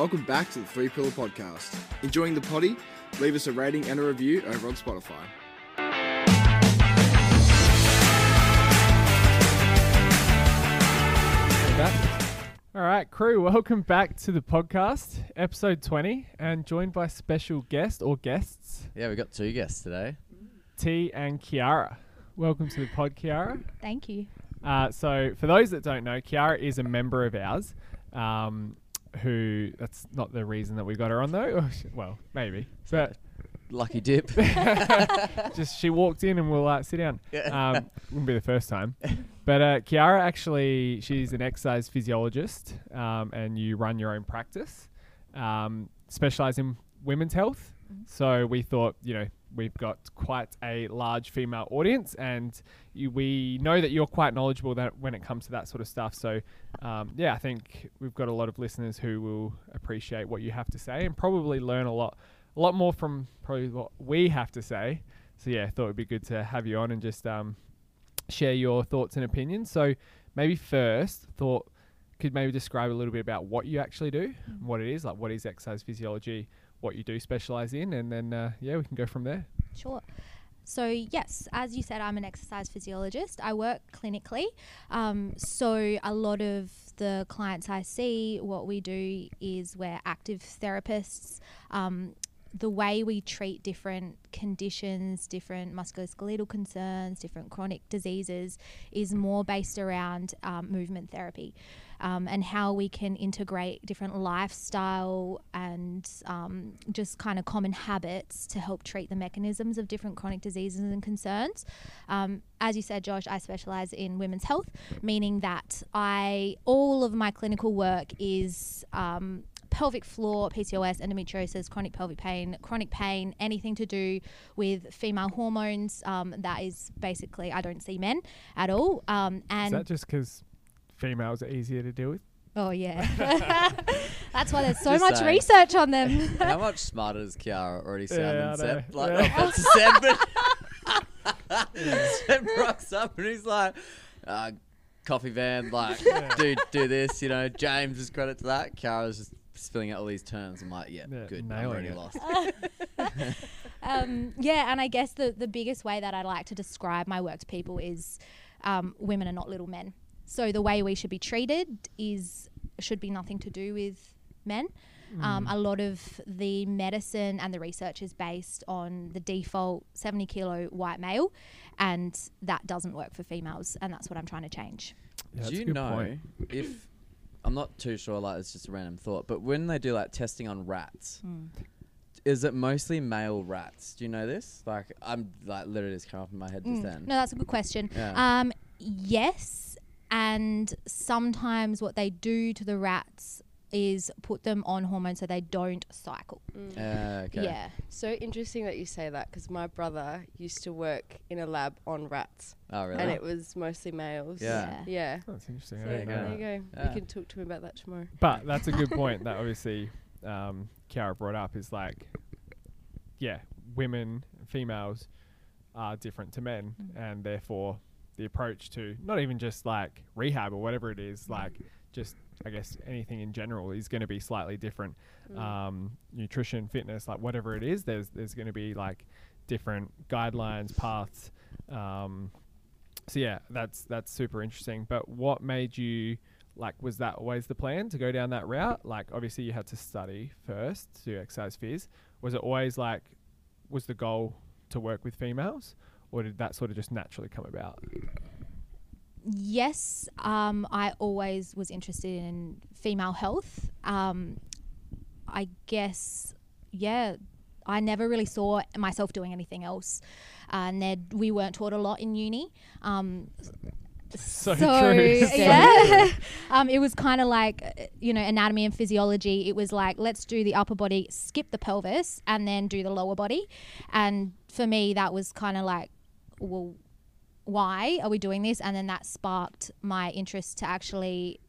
Welcome back to the Three Pillar Podcast. Enjoying the potty? Leave us a rating and a review over on Spotify. All right, crew, welcome back to the podcast, episode 20, and joined by special guest or guests, Yeah, we got two guests today. Ti and Kiara. Welcome to the pod, Kiara. Thank you. Uh, so, for those that don't know, Kiara is a member of ours. Um, who that's not the reason that we got her on though. well, maybe, but Lucky dip. just she walked in and we'll uh, sit down. Yeah. Um, wouldn't be the first time. But uh, Kiara actually, she's an exercise physiologist, um, and you run your own practice, um, specialize in women's health. So we thought, you know, we've got quite a large female audience, and you, we know that you're quite knowledgeable that when it comes to that sort of stuff. So, um, yeah, I think we've got a lot of listeners who will appreciate what you have to say and probably learn a lot, a lot more from probably what we have to say. So yeah, I thought it'd be good to have you on and just um, share your thoughts and opinions. So maybe first, thought could maybe describe a little bit about what you actually do, what it is, like what is exercise physiology, what you do specialize in, and then uh, yeah, we can go from there. Sure. So, yes, as you said, I'm an exercise physiologist. I work clinically. Um, so, a lot of the clients I see, what we do is we're active therapists. Um, the way we treat different conditions, different musculoskeletal concerns, different chronic diseases is more based around um, movement therapy um, and how we can integrate different lifestyle and um, just kind of common habits to help treat the mechanisms of different chronic diseases and concerns. Um, as you said, Josh, I specialize in women's health, meaning that I all of my clinical work is um, pelvic floor, PCOS, endometriosis, chronic pelvic pain, chronic pain, anything to do with female hormones. Um, that is basically, I don't see men at all. Um, is and that just because females are easier to deal with? oh yeah, that's why there's so Just much saying. research on them. How much smarter does Kiara already sound Yeah, I than Seb? know. Like, Yeah. no offense to Seb, but Seb rocks up and he's like, uh, coffee van, like, dude, do this, you know. James is credit to that. Kiara's just spilling out all these terms. I'm like, yeah, Yeah, good. I'm already it. lost. um, yeah, and I guess the, the biggest way that I like to describe my work to people is um, women are not little men. So the way we should be treated is should be nothing to do with men. Um, a lot of the medicine and the research is based on the default 70 kilo white male, and that doesn't work for females, and that's what I'm trying to change. Yeah, do you know point. if I'm not too sure? Like, it's just a random thought. But when they do like testing on rats, is it mostly male rats? Do you know this? Like, I'm like literally just come up in my head just Mm. then. No, that's a good question. Yeah. Um, yes, and sometimes what they do to the rats is put them on hormones so they don't cycle. Uh, okay. Yeah. So interesting that you say that because my brother used to work in a lab on rats Oh, really? and it was mostly males. Yeah. Yeah. That's interesting. I So didn't know there you go. Yeah. You can talk to him about that tomorrow. But that's a good point that obviously um, Kiara brought up is like, yeah, women, females are different to men, and therefore the approach to not even just like rehab or whatever it is, like just I guess anything in general is going to be slightly different. Um, nutrition, fitness, like whatever it is, there's there's going to be like different guidelines, paths. Um, so yeah, that's that's super interesting. But what made you like? Was that always the plan to go down that route? Like, obviously, you had to study first to do exercise phys. Was it always like, was the goal to work with females, or did that sort of just naturally come about? Yes, um, I always was interested in female health. Um, I guess, yeah, I never really saw myself doing anything else. Uh, Ned, we weren't taught a lot in uni. Um, So true. So yeah, um, it was kind of like uh, you know anatomy and physiology. It was like let's do the upper body, skip the pelvis, and then do the lower body. And for me, that was kind of like, well, why are we doing this? And then that sparked my interest to actually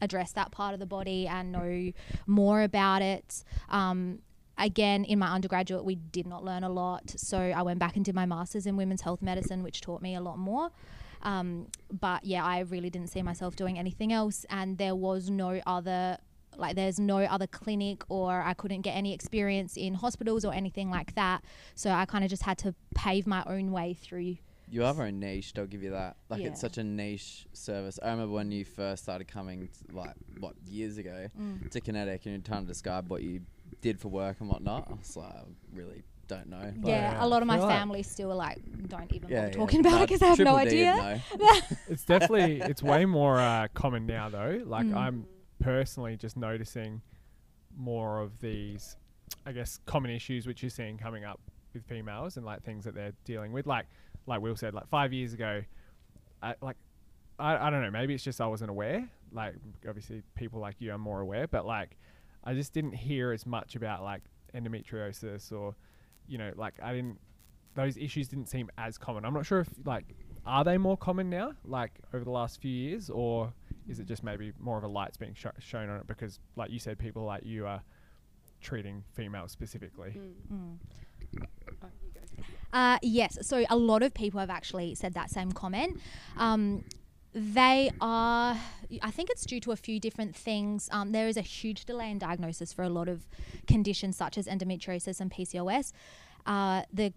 address that part of the body and know more about it. Um, again, in my undergraduate, we did not learn a lot. So I went back and did my master's in women's health medicine, which taught me a lot more. Um, but yeah, I really didn't see myself doing anything else. And there was no other like there's no other clinic or I couldn't get any experience in hospitals or anything like that. So I kind of just had to pave my own way through. You are very niche. I'll give you that. Like Yeah. it's such a niche service. I remember when you first started coming, t- like what years ago, Mm. to Kinetic, and you're trying to describe what you did for work and whatnot. I was like, I really don't know. But yeah, yeah, a lot of my feel like- family still like don't even Yeah, yeah. talking about Nah, it because I have no D idea. know. It's definitely it's way more uh, common now though. Like Mm. I'm personally just noticing more of these, I guess, common issues which you're seeing coming up with females and like things that they're dealing with. Like like Will said, like five years ago, I like I, I don't know, maybe it's just I wasn't aware. Like obviously people like you are more aware, but like I just didn't hear as much about like endometriosis or you know, like I didn't those issues didn't seem as common. I'm not sure if like are they more common now, like over the last few years, or is it just maybe more of a light's being sho- shown on it because, like you said, people like you are treating females specifically. Mm. You go. Uh, yes. So a lot of people have actually said that same comment. Um, they are, I think it's due to a few different things. Um, there is a huge delay in diagnosis for a lot of conditions such as endometriosis and PCOS. Uh, the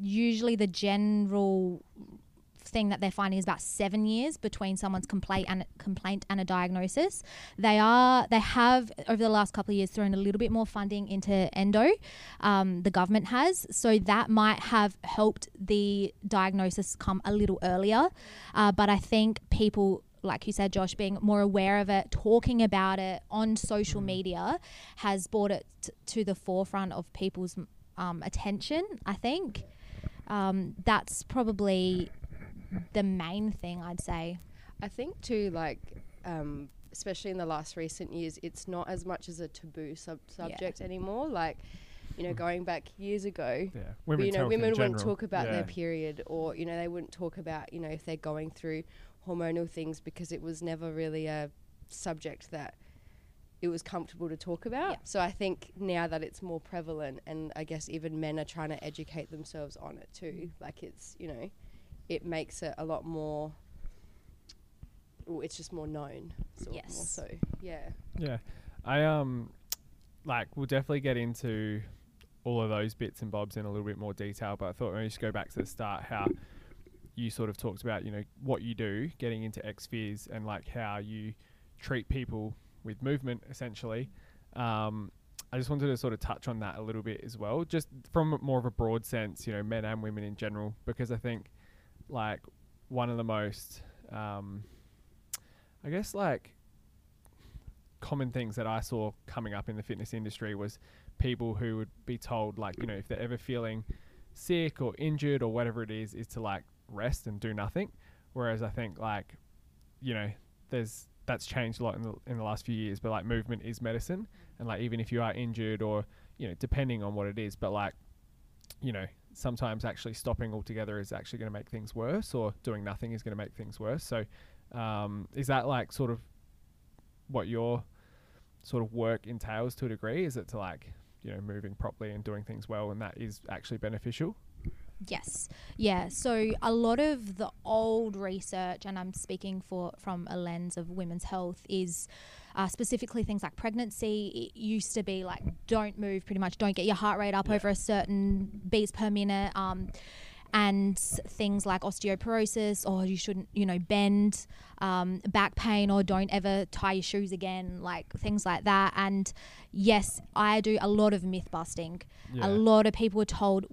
usually the general thing that they're finding is about seven years between someone's complaint and complaint and a diagnosis. They are they have over the last couple of years thrown a little bit more funding into endo. Um, the government has, so that might have helped the diagnosis come a little earlier. Uh, but I think people. Like you said, Josh, being more aware of it, talking about it on social media has brought it t- to the forefront of people's um, attention. I think um, that's probably the main thing I'd say. I think too, like, um, especially in the last recent years, it's not as much as a taboo sub- subject anymore. Like, you know, going back years ago, Yeah, but, women's you know, women wouldn't talk about yeah. their period, or you know, they wouldn't talk about you know if they're going through hormonal things because it was never really a subject that it was comfortable to talk about. Yeah. So I think now that it's more prevalent, and I guess even men are trying to educate themselves on it too. Like it's you know, it makes it a lot more. Well, it's just more known. Sort of more Yes. so yeah. Yeah, I um, like we'll definitely get into all of those bits and bobs in a little bit more detail. But I thought maybe just go back to the start, how you sort of talked about, you know, what you do, getting into Xpheres, and like how you treat people with movement, essentially. Um, I just wanted to sort of touch on that a little bit as well, just from more of a broad sense, you know, men and women in general, because I think like one of the most, um, I guess, like common things that I saw coming up in the fitness industry was people who would be told, like, you know, if they're ever feeling sick or injured or whatever it is, is to like rest and do nothing. Whereas I think, like, you know, there's that's changed a lot in the in the last few years. But like, movement is medicine, and like, even if you are injured or you know, depending on what it is, but like, you know, sometimes actually stopping altogether is actually going to make things worse, or doing nothing is going to make things worse. So, um, is that like sort of what your sort of work entails to a degree? Is it to like you know moving properly and doing things well, and that is actually beneficial? Yes. Yeah. So a lot of the old research, and I'm speaking for from a lens of women's health, is uh, specifically things like pregnancy. It used to be like don't move, pretty much don't get your heart rate up Yeah. over a certain beats per minute. Um, and things like osteoporosis, or you shouldn't, you know, bend, um, back pain, or don't ever tie your shoes again, like things like that. And yes, I do a lot of myth busting. Yeah. A lot of people are told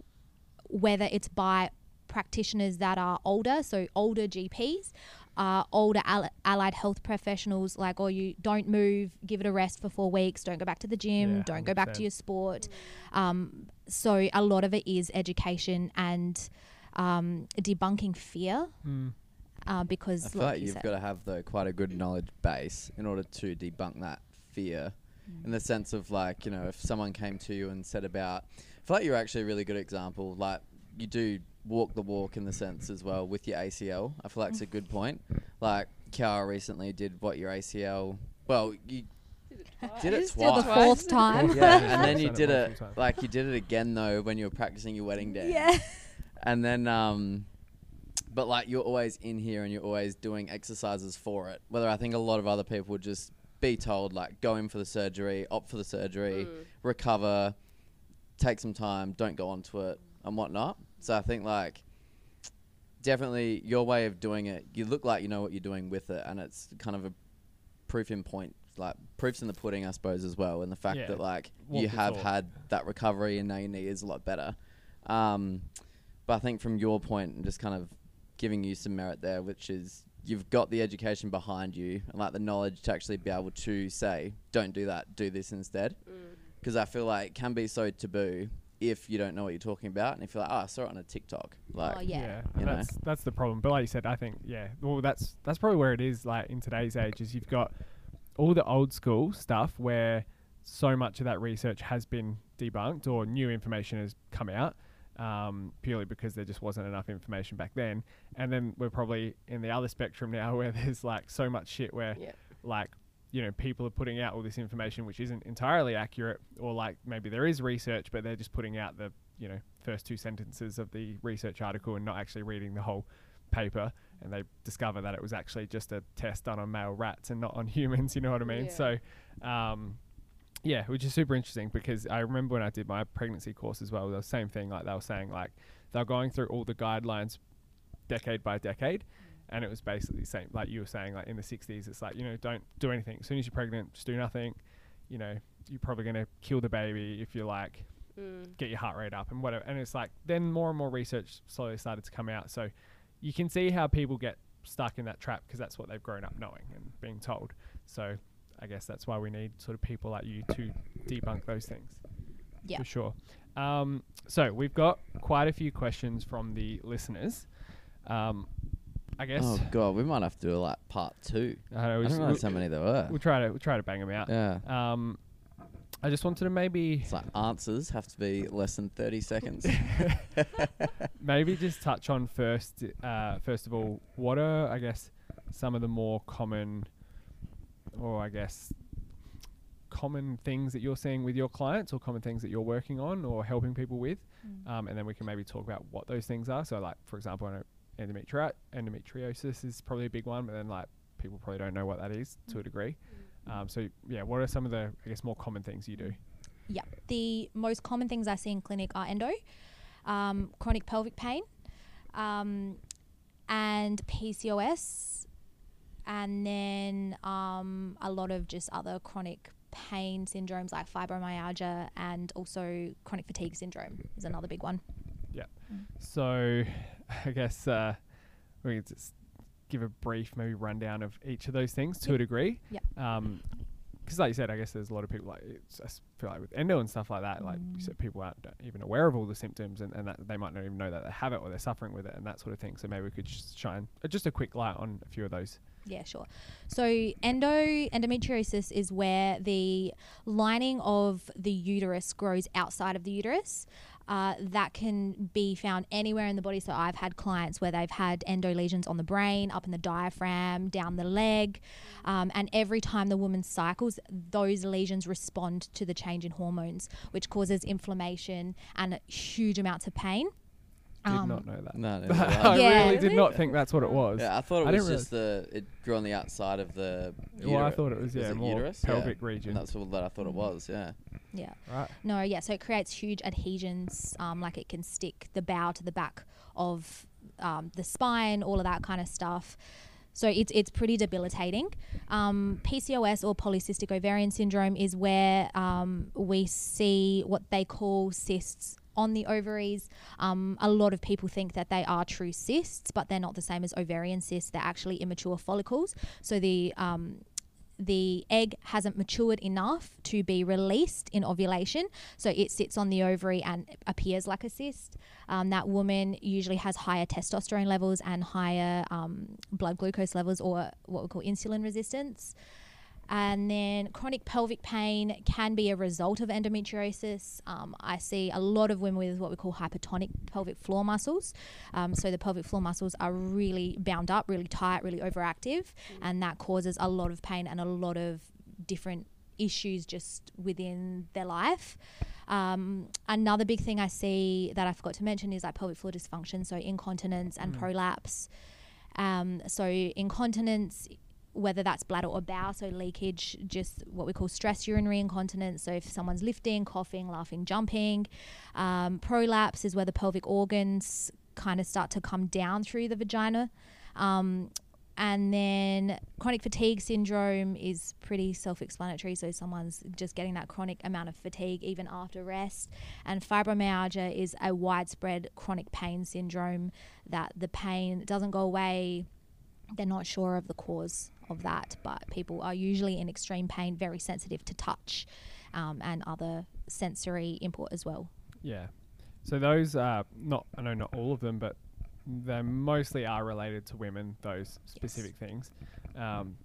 whether it's by practitioners that are older, so older GPs, uh, older al- allied health professionals, like, oh, you don't move, give it a rest for four weeks, don't go back to the gym, Yeah, don't go back to your sport. Um, so a lot of it is education and um, debunking fear. Mm. Uh, because I feel like like you you've said- got to have though quite a good knowledge base in order to debunk that fear. In the sense of like, you know, if someone came to you and said about, I feel like you're actually a really good example. Like you do walk the walk in the sense as well with your ACL. I feel like it's a good point. Like Kiara recently did what your ACL. Well, you did it Still the fourth time. yeah, and then you did it like you did it again though when you were practicing your wedding dance. Yeah. And then, um, but like you're always in here and you're always doing exercises for it. Whether I think a lot of other people would just be told like go in for the surgery, opt for the surgery, recover, take some time, don't go onto it and whatnot. So I think like definitely your way of doing it, you look like you know what you're doing with it, and it's kind of a proof in point, like proofs in the pudding, I suppose, as well, and the fact Yeah. that like Walk you have talk. had that recovery and now your knee is a lot better. Um, but I think from your point, and just kind of giving you some merit there, which is you've got the education behind you and like the knowledge to actually be able to say, don't do that, do this instead. Because I feel like it can be so taboo if you don't know what you're talking about, and if you're like, oh, I saw it on a TikTok, like, oh yeah. you know. that's that's the problem. But like you said, I think yeah, well that's that's probably where it is. Like in today's age, is you've got all the old school stuff where so much of that research has been debunked or new information has come out. Um, purely because there just wasn't enough information back then, and then we're probably in the other spectrum now where there's like so much shit where Yeah. like you know people are putting out all this information which isn't entirely accurate or like maybe there is research but they're just putting out the you know first two sentences of the research article and not actually reading the whole paper. And they discover that it was actually just a test done on male rats and not on humans you know what i mean? Yeah. so um yeah which is super interesting because i remember when i did my pregnancy course as well the same thing like they were saying like they're going through all the guidelines decade by decade and it was basically the same like you were saying like in the 60s it's like you know don't do anything. As soon as you're pregnant just do nothing. You know you're probably going to kill the baby if you like Mm. get your heart rate up and whatever. And it's like then more and more research slowly started to come out. So you can see how people get stuck in that trap because that's what they've grown up knowing and being told. So i guess that's why we need sort of people like you to debunk those things. Yeah. for sure. Um, so we've got quite a few questions from the listeners. Um, i guess Oh god, we might have to do like part two. I don't know, I don't just- realize how many there were. we'll try to we'll try to bang them out. Yeah. Um, I just wanted to maybe It's like answers have to be less than 30 seconds. maybe just touch on first. Uh, first of all, what are I guess some of the more common, or I guess common things that you're seeing with your clients, or common things that you're working on or helping people with, um, and then we can maybe talk about what those things are. So, like for example, I know endometri- endometriosis is probably a big one, but then like people probably don't know what that is to a degree. Um, so yeah, what are some of the I guess more common things you do? Yeah. The most common things I see in clinic are endo, um, chronic pelvic pain, um, and PCOS, and then um, a lot of just other chronic pain syndromes like fibromyalgia and also chronic fatigue syndrome is another big one. Yeah. So, I guess uh, we can just give a brief, maybe rundown of each of those things to a degree. Yeah. Um, because like you said, I guess there's a lot of people like it's, I feel like with endo and stuff like that. Like you said, people aren't even aware of all the symptoms, and, and that they might not even know that they have it or they're suffering with it, and that sort of thing. So maybe we could just shine uh, just a quick light on a few of those. Yeah, sure. So endo endometriosis is where the lining of the uterus grows outside of the uterus. Uh, that can be found anywhere in the body. So I've had clients where they've had endo lesions on the brain, up in the diaphragm, down the leg, um, and every time the woman cycles, those lesions respond to the change in hormones, which causes inflammation and huge amounts of pain. Did Um, not know that. no, neither did I I. Yeah. really did not think that's what it was. Yeah, I thought it I was didn't just the it grew on the outside of the. Well, I thought it was, yeah, more uterus? pelvic Yeah. region. And that's what that I thought it was. Yeah. Yeah. Right. No, yeah. So it creates huge adhesions, um, like it can stick the bow to the back of um, the spine, all of that kind of stuff. So it's it's pretty debilitating. Um, PCOS or polycystic ovarian syndrome is where um, we see what they call cysts on the ovaries. Um, a lot of people think that they are true cysts, but they're not the same as ovarian cysts. They're actually immature follicles. So the um, the egg hasn't matured enough to be released in ovulation. So it sits on the ovary and appears like a cyst. Um, that woman usually has higher testosterone levels and higher um, blood glucose levels, or what we call insulin resistance. And then chronic pelvic pain can be a result of endometriosis. Um, I see a lot of women with what we call hypertonic pelvic floor muscles. Um, so the pelvic floor muscles are really bound up, really tight, really overactive, and that causes a lot of pain and a lot of different issues just within their life. Um, another big thing I see that I forgot to mention is like pelvic floor dysfunction, so incontinence and prolapse. Um, so incontinence whether that's bladder or bowel, so leakage, just what we call stress urinary incontinence. So if someone's lifting, coughing, laughing, jumping, um, prolapse is where the pelvic organs kind of start to come down through the vagina. Um, and then chronic fatigue syndrome is pretty self explanatory. So someone's just getting that chronic amount of fatigue even after rest. And fibromyalgia is a widespread chronic pain syndrome that the pain doesn't go away. They're not sure of the cause of that, but people are usually in extreme pain, very sensitive to touch um, and other sensory input as well. Yeah. So those are not, I know not all of them, but they mostly are related to women, those specific things. Um,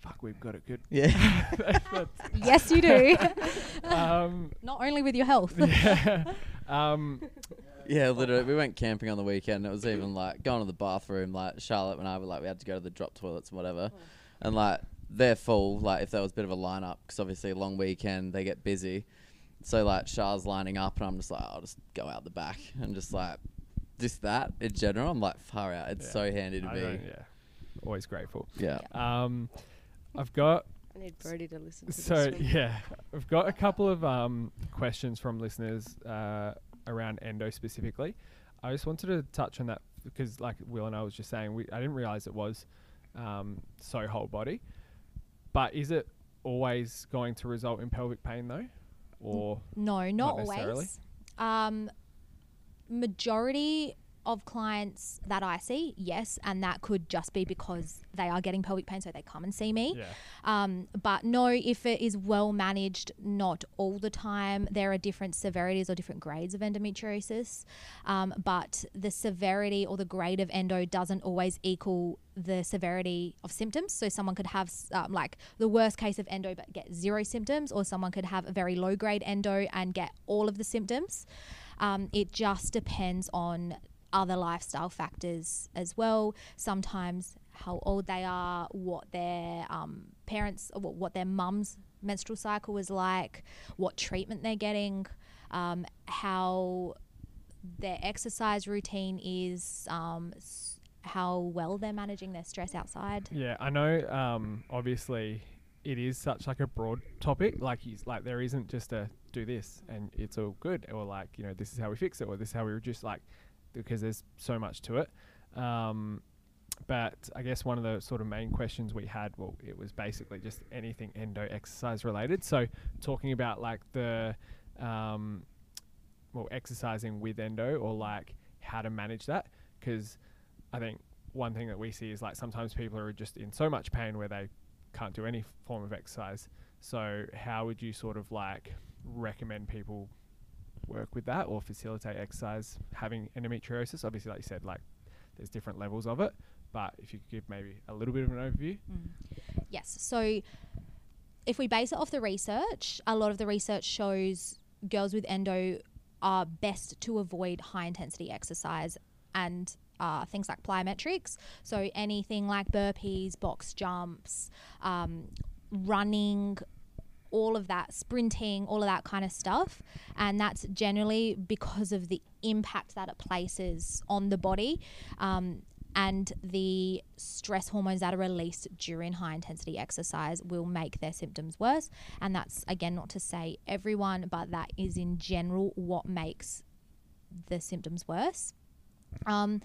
fuck, we've got it good. Yeah. yes, you do. Um, not only with your health. yeah. Um, Yeah, literally. We went camping on the weekend. It was even like going to the bathroom. Like Charlotte and I were like, we had to go to the drop toilets and whatever. And like they're full. Like if there was a bit of a lineup, because obviously a long weekend they get busy. So like Char's lining up, and I'm just like, I'll just go out the back and just like just that in general. I'm like far out. It's Yeah. so handy to I be. yeah. Always grateful. Yeah. Um, I've got I need Brody to listen to So this. yeah, I've got a couple of um, questions from listeners uh, around endo specifically. I just wanted to touch on that because, like Will and I was just saying, we I didn't realize it was um, so whole body. But is it always going to result in pelvic pain though, or No, not, necessarily. always. Um, majority of clients that I see, yes, and that could just be because they are getting pelvic pain, so they come and see me. yeah, Um, but no, if it is well managed, not all the time. There are different severities or different grades of endometriosis, um, but the severity or the grade of endo doesn't always equal the severity of symptoms. So someone could have um, like the worst case of endo but get zero symptoms, or someone could have a very low grade endo and get all of the symptoms. Um, it just depends on other lifestyle factors as well. Sometimes how old they are, what their um, parents, what, what their mum's menstrual cycle was like, what treatment they're getting, um, how their exercise routine is, um, how well they're managing their stress outside. yeah. I know. Um, obviously, it is such like a broad topic. Like like there isn't just a do this and it's all good, or like you know this is how we fix it, or this is how we reduce like because there's so much to it. Um, but I guess one of the sort of main questions we had, well, it was basically just anything endo exercise related. So talking about like the, um, well, exercising with endo or like how to manage that, because I think one thing that we see is like sometimes people are just in so much pain where they can't do any form of exercise. So how would you sort of like recommend people work with that or facilitate exercise having endometriosis? Obviously, like you said, like there's different levels of it, but if you could give maybe a little bit of an overview. Yes. So if we base it off the research, a lot of the research shows girls with endo are best to avoid high intensity exercise and uh, things like plyometrics. So anything like burpees, box jumps, um, running, all of that, sprinting, all of that kind of stuff. And that's generally because of the impact that it places on the body. Um, and the stress hormones that are released during high intensity exercise will make their symptoms worse. And that's, again, not to say everyone, but that is in general what makes the symptoms worse. Um,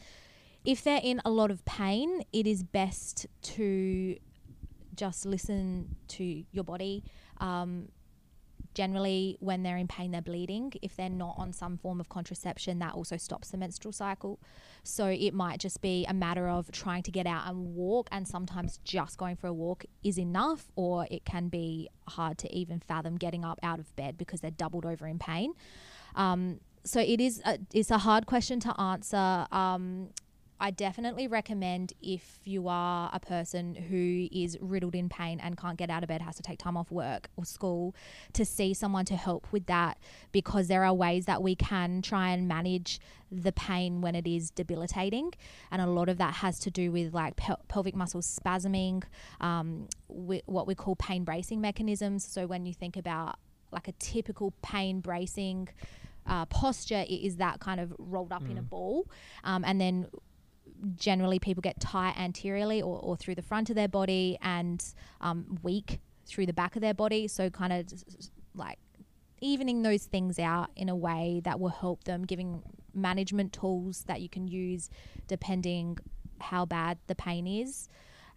if they're in a lot of pain, it is best to just listen to your body. Um, generally, when they're in pain, they're bleeding. If they're not on some form of contraception, that also stops the menstrual cycle. So it might just be a matter of trying to get out and walk, and sometimes just going for a walk is enough, or it can be hard to even fathom getting up out of bed because they're doubled over in pain. Um, so it is a, it's a hard question to answer. Um, I definitely recommend if you are a person who is riddled in pain and can't get out of bed, has to take time off work or school, to see someone to help with that because there are ways that we can try and manage the pain when it is debilitating. And a lot of that has to do with like pel- pelvic muscle spasming, um, wi- what we call pain bracing mechanisms. So when you think about like a typical pain bracing uh, posture, it is that kind of rolled up in a ball. Um, and then generally people get tight anteriorly or, or through the front of their body and um, weak through the back of their body. So, kind of like evening those things out in a way that will help them, giving management tools that you can use depending how bad the pain is.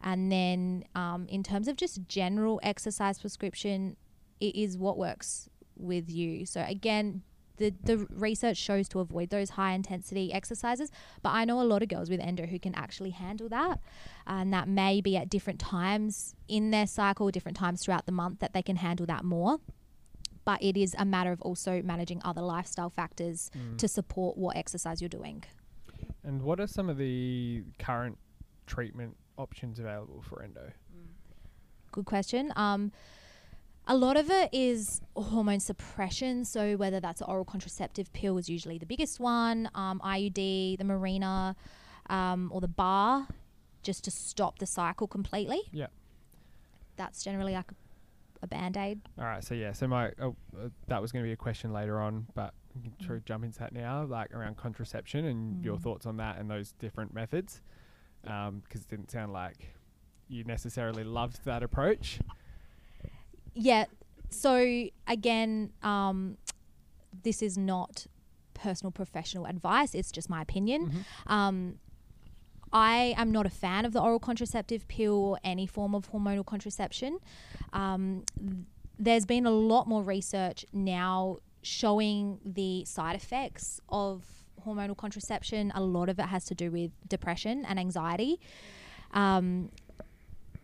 And then, um, in terms of just general exercise prescription, it is what works with you. So, again, the, the research shows to avoid those high intensity exercises. But I know a lot of girls with endo who can actually handle that. And that may be at different times in their cycle, different times throughout the month that they can handle that more. But it is a matter of also managing other lifestyle factors Mm. to support what exercise you're doing. And what are some of the current treatment options available for endo? Good question. Um, a lot of it is hormone suppression. So whether that's an oral contraceptive pill is usually the biggest one, um, IUD, the Mirena, um, or the bar, just to stop the cycle completely. Yeah. That's generally like a, band aid. All right, so yeah, so my oh, uh, that was going to be a question later on, but we can try to jump into that now, like around contraception and your Mm. thoughts on that and those different methods, because it didn't sound like you necessarily loved that approach. Yeah. So again, um, this is not personal professional advice. It's just my opinion. Mhm. Um, I am not a fan of the oral contraceptive pill or any form of hormonal contraception. Um, th- there's been a lot more research now showing the side effects of hormonal contraception. A lot of it has to do with depression and anxiety. Um,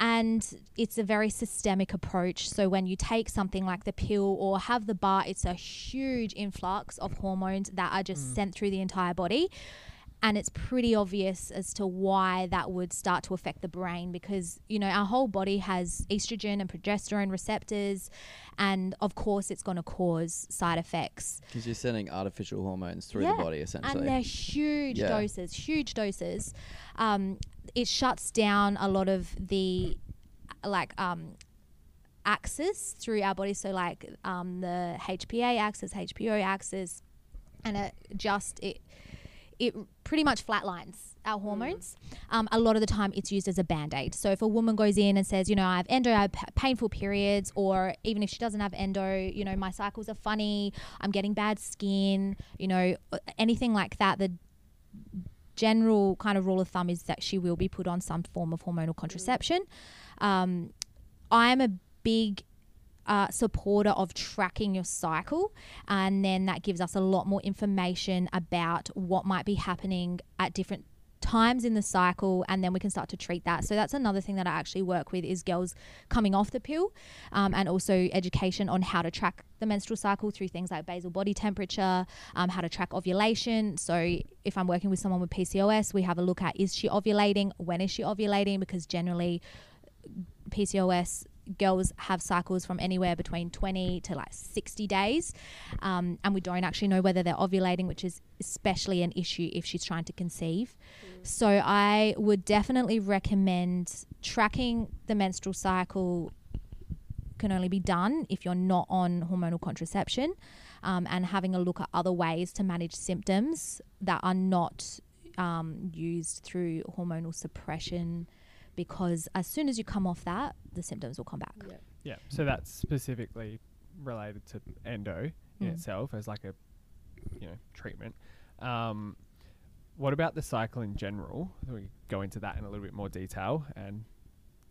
and it's a very systemic approach. So when you take something like the pill or have the bar, it's a huge influx of hormones that are just sent through the entire body. And it's pretty obvious as to why that would start to affect the brain because, you know, our whole body has estrogen and progesterone receptors. And of course, it's going to cause side effects. Because you're sending artificial hormones through Yeah, the body, essentially. And they're huge Yeah. doses, huge doses. Um, it shuts down a lot of the like um, axis through our body. So like um, the HPA axis, HPO axis, and it just it it pretty much flatlines our hormones. Um, a lot of the time, it's used as a band aid. So if a woman goes in and says, you know, I have endo, I have p- painful periods, or even if she doesn't have endo, you know, my cycles are funny, I'm getting bad skin, you know, uh, anything like that, the general kind of rule of thumb is that she will be put on some form of hormonal contraception. Um, I'm a big uh, supporter of tracking your cycle, and then that gives us a lot more information about what might be happening at different times in the cycle and then we can start to treat that. So that's another thing that i actually work with is girls coming off the pill um, and also education on how to track the menstrual cycle through things like basal body temperature um, how to track ovulation. So if i'm working with someone with pcos we have a look at is she ovulating? When is she ovulating? Because generally PCOS girls have cycles from anywhere between 20 to like 60 days. Um, and we don't actually know whether they're ovulating, which is especially an issue if she's trying to conceive. So I would definitely recommend tracking the menstrual cycle can only be done if you're not on hormonal contraception um, and having a look at other ways to manage symptoms that are not um, used through hormonal suppression because as soon as you come off that, the symptoms will come back. Yeah. Yeah, so that's specifically related to endo in Mm. itself as like a you know treatment. Um, what about the cycle in general? We go into that in a little bit more detail and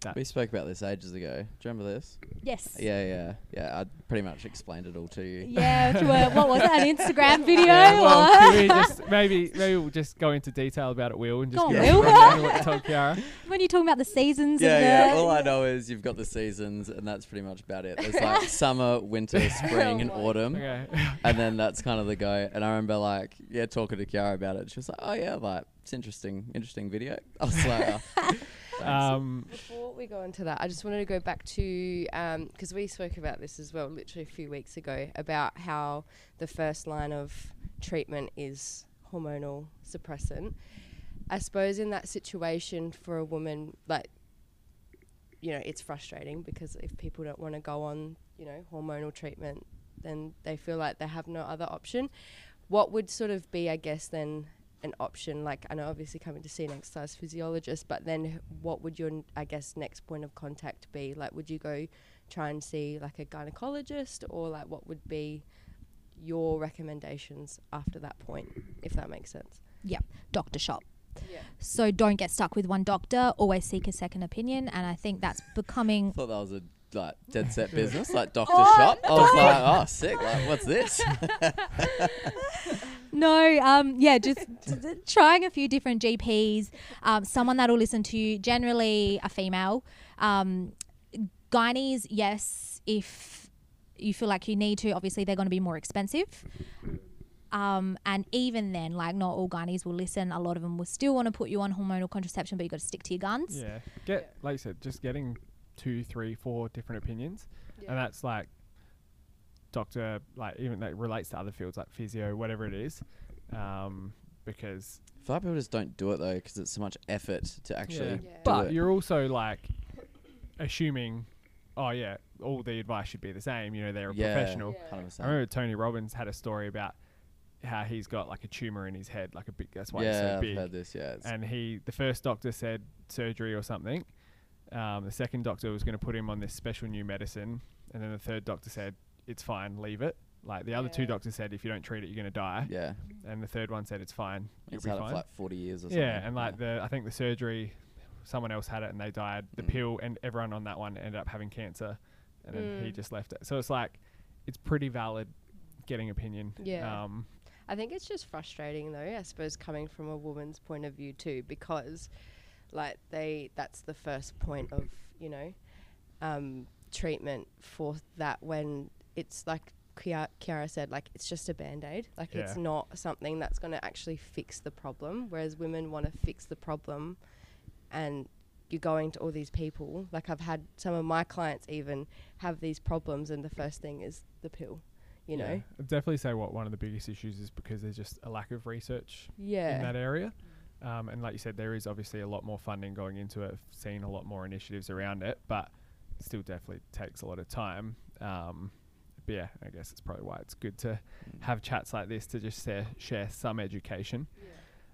that We spoke about this ages ago. Do you remember this? Yes. Yeah, yeah, yeah. I pretty much explained it all to you. Yeah, were- uh, what was it? An Instagram video? Yeah, well, or- can we just maybe maybe we'll just go into detail about it, Will, and just Go on, give Will. what told Kiara. when you're talking about the seasons Yeah, of the yeah. All I know is you've got the seasons, and that's pretty much about it. There's like summer, winter, oh spring, and Oh my autumn, Okay. and then that's kind of the go. And I remember like, yeah, talking to Kiara about it. She was like, "Oh yeah, like it's interesting, interesting video." I was like, oh, thanks. Um, Before we go into that, I just wanted to go back to because we spoke about this as well, literally a few weeks ago, about how the first line of treatment is hormonal suppressant. I suppose in that situation for a woman, like, you know, it's frustrating because if people don't want to go on, you know, hormonal treatment, then they feel like they have no other option. What would sort of be, I guess, then an option? Like, I know obviously coming to see an exercise physiologist, but then what would your, I guess, next point of contact be? Like, would you go try and see like a gynecologist, or like what would be your recommendations after that point, if that makes sense? Yeah, doctor shop. Yeah. So don't get stuck with one doctor. Always seek a second opinion, and I think that's becoming I thought that was a like dead set business, like doctor Oh, shop. I was like, oh, sick. Like, what's this? No, um, yeah, just t- t- trying a few different GPs. Um, someone that'll listen to you, generally a female. Um, gynaes, yes, if you feel like you need to, obviously they're going to be more expensive. Um, and even then, like not all gynaes will listen. A lot of them will still want to put you on hormonal contraception, but you got to stick to your guns. Yeah. Get like I said, just getting two, three, four different opinions, and that's like doctor, like even that relates to other fields like physio, whatever it is, um, because I feel like people just don't do it though because it's so much effort to actually. Yeah. do but it. you're also like assuming, oh yeah, all the advice should be the same. You know, they're a Yeah. professional. Hundred I remember Tony Robbins had a story about how he's got like a tumor in his head, like a big. That's why Yeah, he's so I've big. heard this. Yeah, and he the first doctor said surgery or something um, the second doctor was going to put him on this special new medicine and then the third doctor said it's fine leave it like the other two Yeah. doctors said if you don't treat it you're going to die yeah, and the third one said it's fine you'll it's be had it fine for like forty years or something. yeah and like the i think the surgery someone else had it and they died the Mm. pill and everyone on that one ended up having cancer and then he Mm. just left it so it's like it's pretty valid getting opinion Yeah. um I think it's just frustrating though, I suppose coming from a woman's point of view too, because like they that's the first point of, you know, um, treatment for that when it's like Kiara said, like it's just a band aid. Like it's not something that's gonna actually fix the problem. Whereas women wanna fix the problem and you're going to all these people. Like I've had some of my clients even have these problems and the first thing is the pill. You yeah. know? I'd definitely say what one of the biggest issues is because there's just a lack of research Yeah. in that area. Um, and like you said, there is obviously a lot more funding going into it. I've seen a lot more initiatives around it, but still definitely takes a lot of time. Um, but yeah, I guess it's probably why it's good to have chats like this to just share, share some education.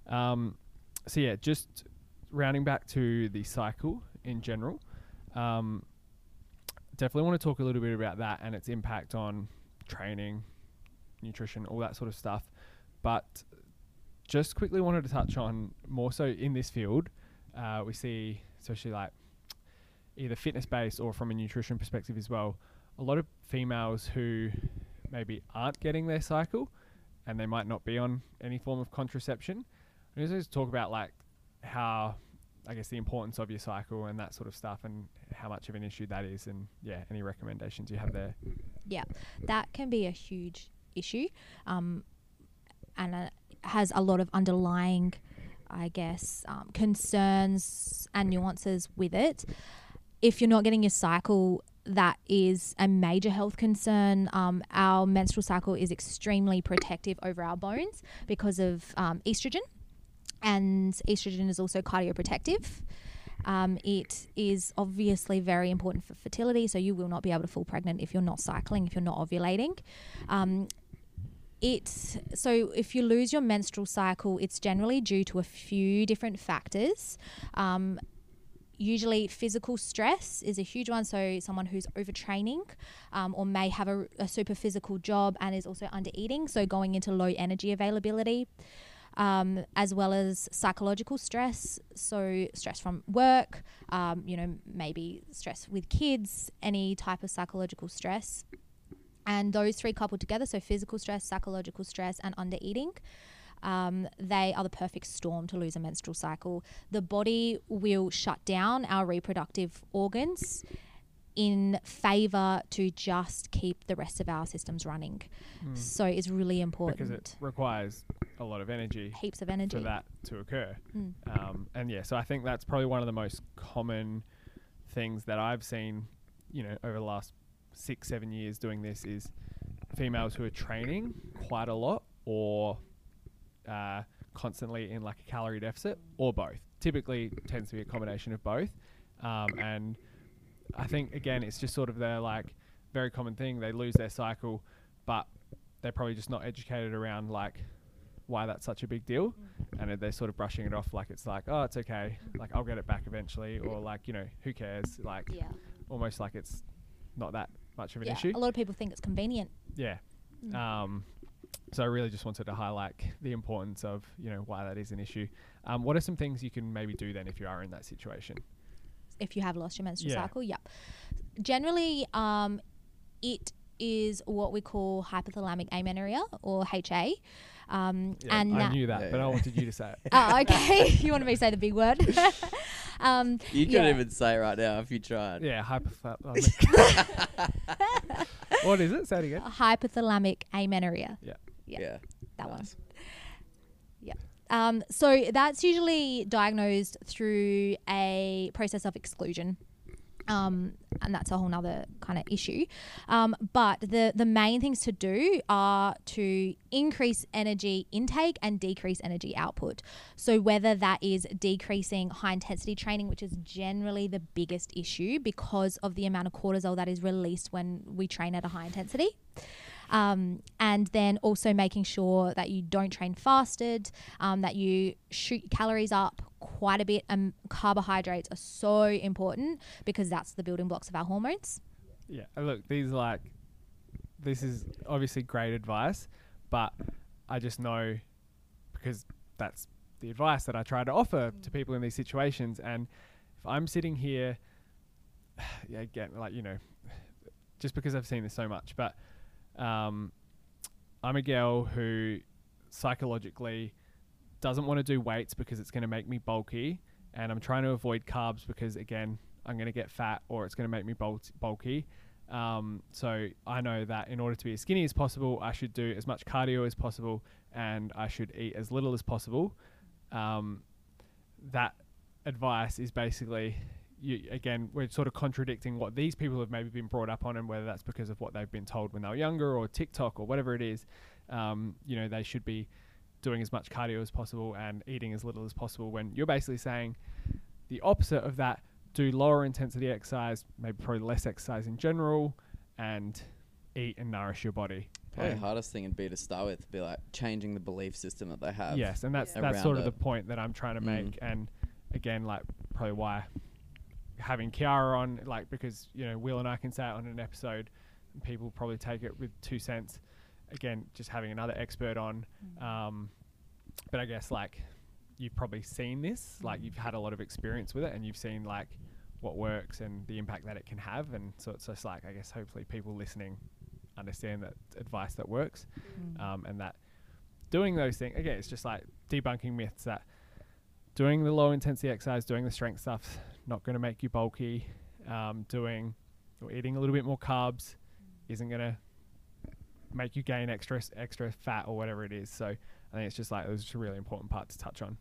Um, so yeah, just rounding back to the cycle in general. Um, definitely want to talk a little bit about that and its impact on training, nutrition, all that sort of stuff. But just quickly wanted to touch on more so in this field, uh, we see, especially like either fitness based or from a nutrition perspective as well, a lot of females who maybe aren't getting their cycle and they might not be on any form of contraception. We just talk about like how, I guess, the importance of your cycle and that sort of stuff and how much of an issue that is. And yeah, any recommendations you have there? Yeah, that can be a huge issue um, and uh, has a lot of underlying i guess um, concerns and nuances with it if you're not getting your cycle that is a major health concern um, our menstrual cycle is extremely protective over our bones because of um, estrogen and estrogen is also cardioprotective um, it is obviously very important for fertility, so you will not be able to fall pregnant if you're not cycling, if you're not ovulating. Um, it so if you lose your menstrual cycle, it's generally due to a few different factors. Usually, physical stress is a huge one. So someone who's overtraining, um, or may have a, a super physical job and is also under eating, so going into low energy availability um, as well as psychological stress. So, stress from work, um, you know, maybe stress with kids, any type of psychological stress. And those three coupled together, so physical stress, psychological stress, and under eating, um, they are the perfect storm to lose a menstrual cycle. The body will shut down our reproductive organs in favor to just keep the rest of our systems running. Mm. So, it's really important. Because it requires a lot of energy heaps of energy. for that to occur. Mm. Um, and yeah, so I think that's probably one of the most common things that I've seen, you know, over the last six, seven years doing this is females who are training quite a lot or uh, constantly in like a calorie deficit or both. Typically tends to be a combination of both. Um, and I think again, it's just sort of their like very common thing. They lose their cycle, but they're probably just not educated around like why that's such a big deal, and they're sort of brushing it off like it's like, oh, it's okay, like I'll get it back eventually, or like you know, who cares, like Yeah. almost like it's not that much of an yeah. issue. A lot of people think it's convenient. Yeah. Mm. Um, so I really just wanted to highlight the importance of you know why that is an issue. Um, what are some things you can maybe do then if you are in that situation? if you have lost your menstrual Yeah. cycle. Yep. Generally, um, it is what we call hypothalamic amenorrhea or HA. Um, and I that, knew that, Yeah, but I wanted you to say it. oh, okay. you want me to say the big word? um, You yeah. couldn't even say it right now if you tried. yeah, hypothalamic. what is it? Say it again. hypothalamic amenorrhea. Yeah. Yeah. Yeah. That one. Yeah. Um, so that's usually diagnosed through a process of exclusion. Um, and that's a whole nother kind of issue. Um, but the, the main things to do are to increase energy intake and decrease energy output. So, whether that is decreasing high intensity training, which is generally the biggest issue because of the amount of cortisol that is released when we train at a high intensity um, and then also making sure that you don't train fasted, um, that you shoot calories up quite a bit. And carbohydrates are so important because that's the building blocks of our hormones. Yeah. Look, these are like, this is obviously great advice, but I just know because that's the advice that I try to offer to people in these situations. And if I'm sitting here, yeah, again, like, you know, just because I've seen this so much, but um, I'm a girl who psychologically doesn't want to do weights because it's going to make me bulky. And I'm trying to avoid carbs because, again, I'm going to get fat or it's going to make me bul- bulky. Um, so I know that in order to be as skinny as possible, I should do as much cardio as possible and I should eat as little as possible. Um, that advice is basically, you, again, we're sort of contradicting what these people have maybe been brought up on, and whether that's because of what they've been told when they were younger or TikTok or whatever it is. Um, you know, they should be doing as much cardio as possible and eating as little as possible. When you're basically saying the opposite of that, do lower intensity exercise, maybe probably less exercise in general, and eat and nourish your body. Probably the hardest thing would be to start with, be like changing the belief system that they have. Yes, and that's Yeah. that's sort of around the point that I'm trying to Mm. make. And again, like probably why having Kiara on, like because you know Will and I can say it on an episode, and people probably take it with two cents. Again, just having another expert on. Um, but I guess like you've probably seen this, like you've had a lot of experience with it, and you've seen like what works and the impact that it can have. And so it's just like I guess hopefully people listening understand that advice that works, um, and that doing those things again, it's just like debunking myths that doing the low intensity exercise, doing the strength stuff, not going to make you bulky. Um, doing or eating a little bit more carbs isn't going to make you gain extra extra fat or whatever it is. So I think it's just like it was just a really important part to touch on.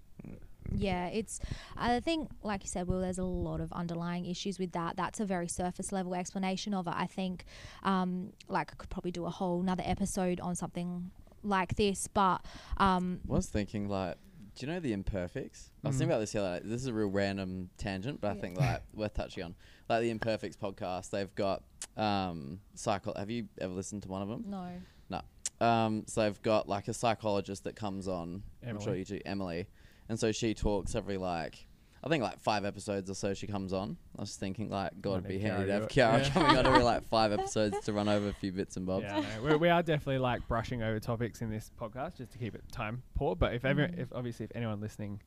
Yeah, it's. I think, like you said, Will, there's a lot of underlying issues with that. That's a very surface level explanation of it. I think, um, like, I could probably do a whole another episode on something like this, but um, I was thinking like, do you know the imperfects? I was Mm. thinking about this the other day. This is a real random tangent, but I Yeah. think like worth touching on. Like the Imperfects podcast, they've got um psycho. Have you ever listened to one of them? no. No. Um, so they've got like a psychologist that comes on. I'm sure you do, Emily, and so she talks every like. I think like five episodes or so she comes on. I was thinking like, God, it'd be need handy to have to do it. Kiara Yeah. coming on every like five episodes to run over a few bits and bobs. Yeah, no, we, we are definitely like brushing over topics in this podcast just to keep it time poor. But if ever, Mhm. if obviously if anyone listening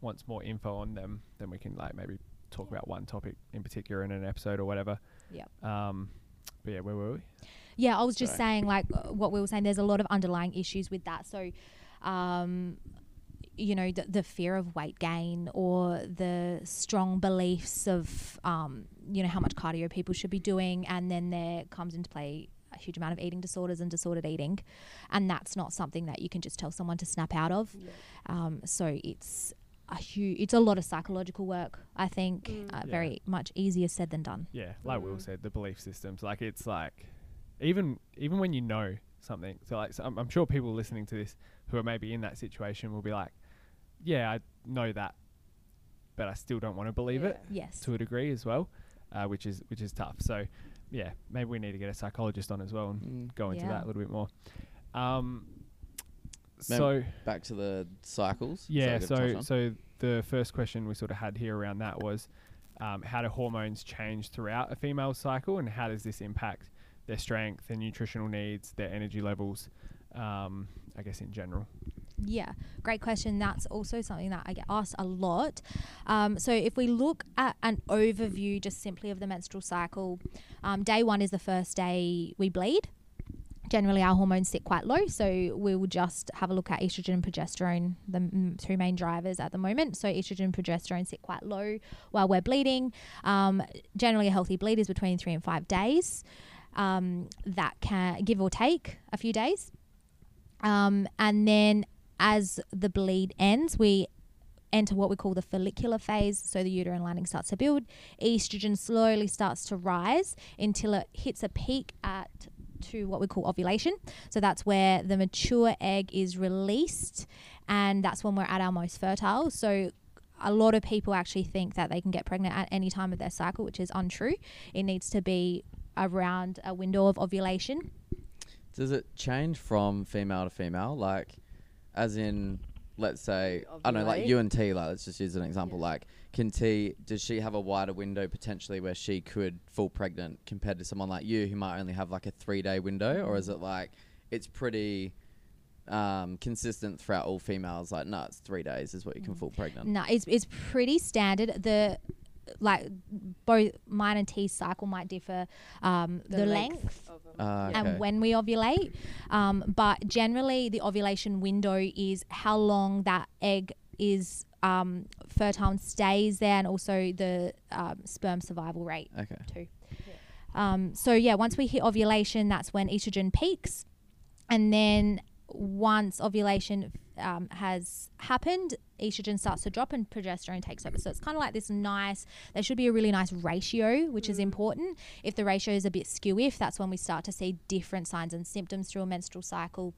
wants more info on them, then we can like maybe talk about one topic in particular in an episode or whatever. Yeah. Um, but yeah, where were we? Yeah, I was just Sorry. saying, like uh, what we were saying. There's a lot of underlying issues with that. So, um, you know, the, the fear of weight gain or the strong beliefs of, um, you know, how much cardio people should be doing, and then there comes into play a huge amount of eating disorders and disordered eating, and that's not something that you can just tell someone to snap out of. Um, so it's a huge, it's a lot of psychological work. I think Mm. uh, Yeah. very much easier said than done. Yeah, like Will Mm. said, the belief systems. Like it's like even even when you know something. So like so I'm, I'm sure people listening to this who are maybe in that situation will be like, yeah, I know that, but I still don't want to believe it Yes. to a degree as well, uh, which is which is tough. So yeah, maybe we need to get a psychologist on as well and Mm. go into Yeah. that a little bit more. Um, so Back to the cycles. Is that yeah, a good touch so on? so the first question we sort of had here around that was um, how do hormones change throughout a female's cycle, and how does this impact their strength, their nutritional needs, their energy levels, um, I guess in general. Yeah, great question. That's also something that I get asked a lot. Um, so, if we look at an overview just simply of the menstrual cycle, um, day one is the first day we bleed. Generally, our hormones sit quite low, so we will just have a look at estrogen and progesterone, the mm, two main drivers at the moment. So, estrogen and progesterone sit quite low while we're bleeding. Um, generally, a healthy bleed is between three and five days. Um, that can give or take a few days. Um, and then as the bleed ends, we enter what we call the follicular phase. So the uterine lining starts to build. Estrogen slowly starts to rise until it hits a peak at to what we call ovulation. So that's where the mature egg is released, and that's when we're at our most fertile. So a lot of people actually think that they can get pregnant at any time of their cycle, which is untrue. It needs to be around a window of ovulation. Does it change from female to female? Like, as in, let's say, I don't know, like you and Ti, like, let's just use an example. Yeah. Like, can Ti, does she have a wider window potentially where she could fall pregnant compared to someone like you who might only have like a three day window? Or is it like, it's pretty um, consistent throughout all females? Like, no, it's three days is what you can fall pregnant. No, it's, it's pretty standard. The like both mine and Ti's cycle might differ. Um, the, length, of. Uh, okay. and when we ovulate, um, but generally the ovulation window is how long that egg is um, fertile and stays there, and also the um, sperm survival rate Okay. too. Um, so yeah, once we hit ovulation, that's when estrogen peaks, and then once ovulation um, has happened, estrogen starts to drop and progesterone takes over. So it's kind of like this nice. There should be a really nice ratio, which is important. If the ratio is a bit skew, if that's when we start to see different signs and symptoms through a menstrual cycle.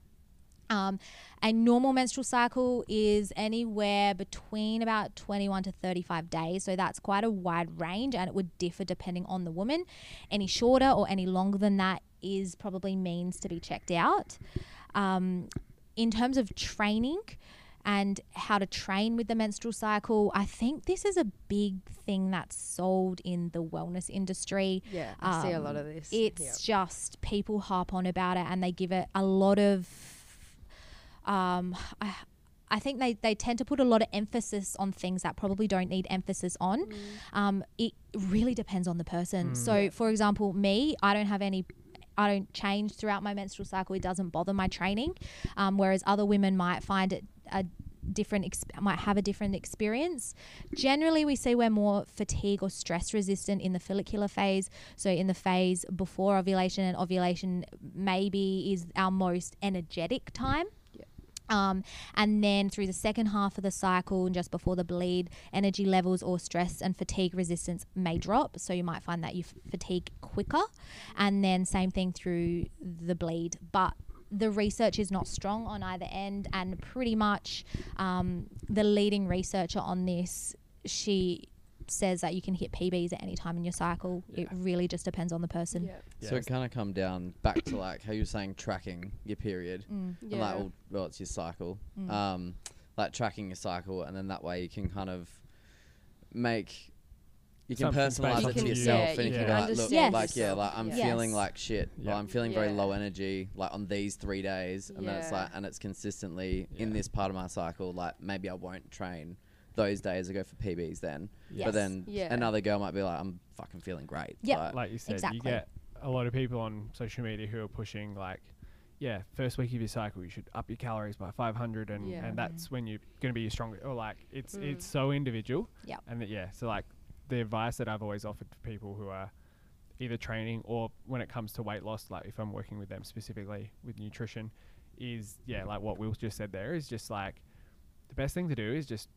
Um, a normal menstrual cycle is anywhere between about 21 to 35 days. So that's quite a wide range and it would differ depending on the woman. Any shorter or any longer than that is probably means to be checked out. Um, in terms of training and how to train with the menstrual cycle, I think this is a big thing that's sold in the wellness industry. Yeah, I see a lot Um, of this. It's just people harp on about it and they give it a lot of. Um, I, I think they, they tend to put a lot of emphasis on things that probably don't need emphasis on. Mm. Um, it really depends on the person. Mm. So, for example, me, I don't have any. I don't change throughout my menstrual cycle. It doesn't bother my training, um, whereas other women might find it a different ex- might have a different experience. Generally, we see we're more fatigue or stress resistant in the follicular phase. So, in the phase before ovulation and ovulation, maybe is our most energetic time. Um, and then through the second half of the cycle and just before the bleed, energy levels or stress and fatigue resistance may drop. So you might find that you f- fatigue quicker. And then same thing through the bleed. But the research is not strong on either end. And pretty much um, the leading researcher on this, she says that you can hit PBs at any time in your cycle. It really just depends on the person. Yeah. So it kind of come down back to like how you're saying tracking your period. Mm. and like Yeah. well, well it's your cycle Mm. um like tracking your cycle and then that way you can kind of make you can personalize it to you. yourself Yeah, and you you can can like look understand like yeah like i'm Yeah. feeling like shit Yeah. like i'm feeling very low energy like on these three days and then it's like and it's consistently in this part of my cycle like maybe i won't train those days i go for pbs then Yes. but then Yeah. another girl might be like i'm fucking feeling great Yep. like, like you said, Exactly. you get a lot of people on social media who are pushing like, yeah, first week of your cycle, you should up your calories by 500, and, Yeah. and that's when you're going to be your strongest. Or like, it's Mm. it's so individual. Yep. And that, yeah, so like the advice that I've always offered for people who are either training or when it comes to weight loss, like if I'm working with them specifically with nutrition, is yeah, like what Will just said there is just like the best thing to do is just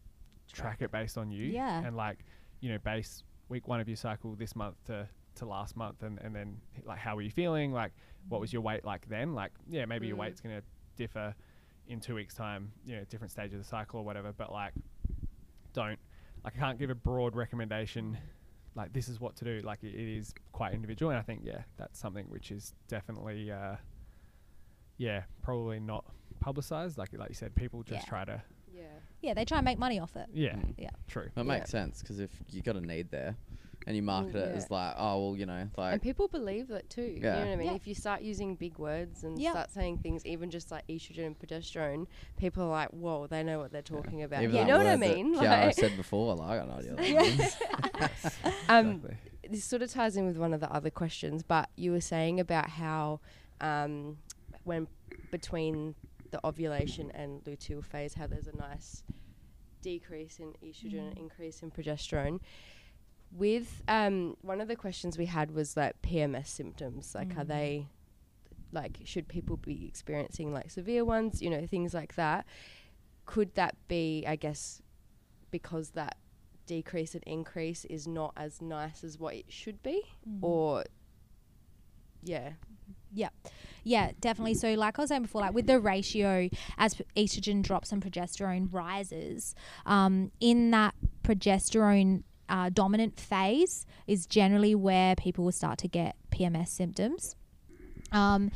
track it based on you. Yeah. And like, you know, base week one of your cycle this month to to last month and, and then like how were you feeling? Like what was your weight like then? Like, yeah, maybe your Mm. weight's gonna differ in two weeks time, you know, different stage of the cycle or whatever, but like don't like I can't give a broad recommendation like this is what to do. Like it, it is quite individual and I think yeah, that's something which is definitely uh yeah, probably not publicized. Like like you said, people just Yeah. try to Yeah. Yeah, they try and make money off it. yeah, Mm. Yeah. true. That Yeah. makes sense because if you got a need there, and you market Well, it yeah. as like, oh well, you know, like and people believe that too. Yeah. You know what I mean? Yeah. If you start using big words and Yeah. start saying things, even just like estrogen and progesterone, people are like, "Whoa, they know what they're talking about." even You know what I mean? Yeah, Like, I said before, like, I got no idea. That um, Exactly. this sort of ties in with one of the other questions, but you were saying about how um, when between the ovulation and luteal phase, how there's a nice decrease in estrogen and mm. increase in progesterone. With um, one of the questions we had was like PMS symptoms, like are mm. they like should people be experiencing like severe ones, you know, things like that. Could that be, I guess, because that decrease and increase is not as nice as what it should be, mm. or yeah, Yeah, definitely. So, like I was saying before, like with the ratio as estrogen drops and progesterone rises, um, in that progesterone uh, dominant phase is generally where people will start to get PMS symptoms. Um,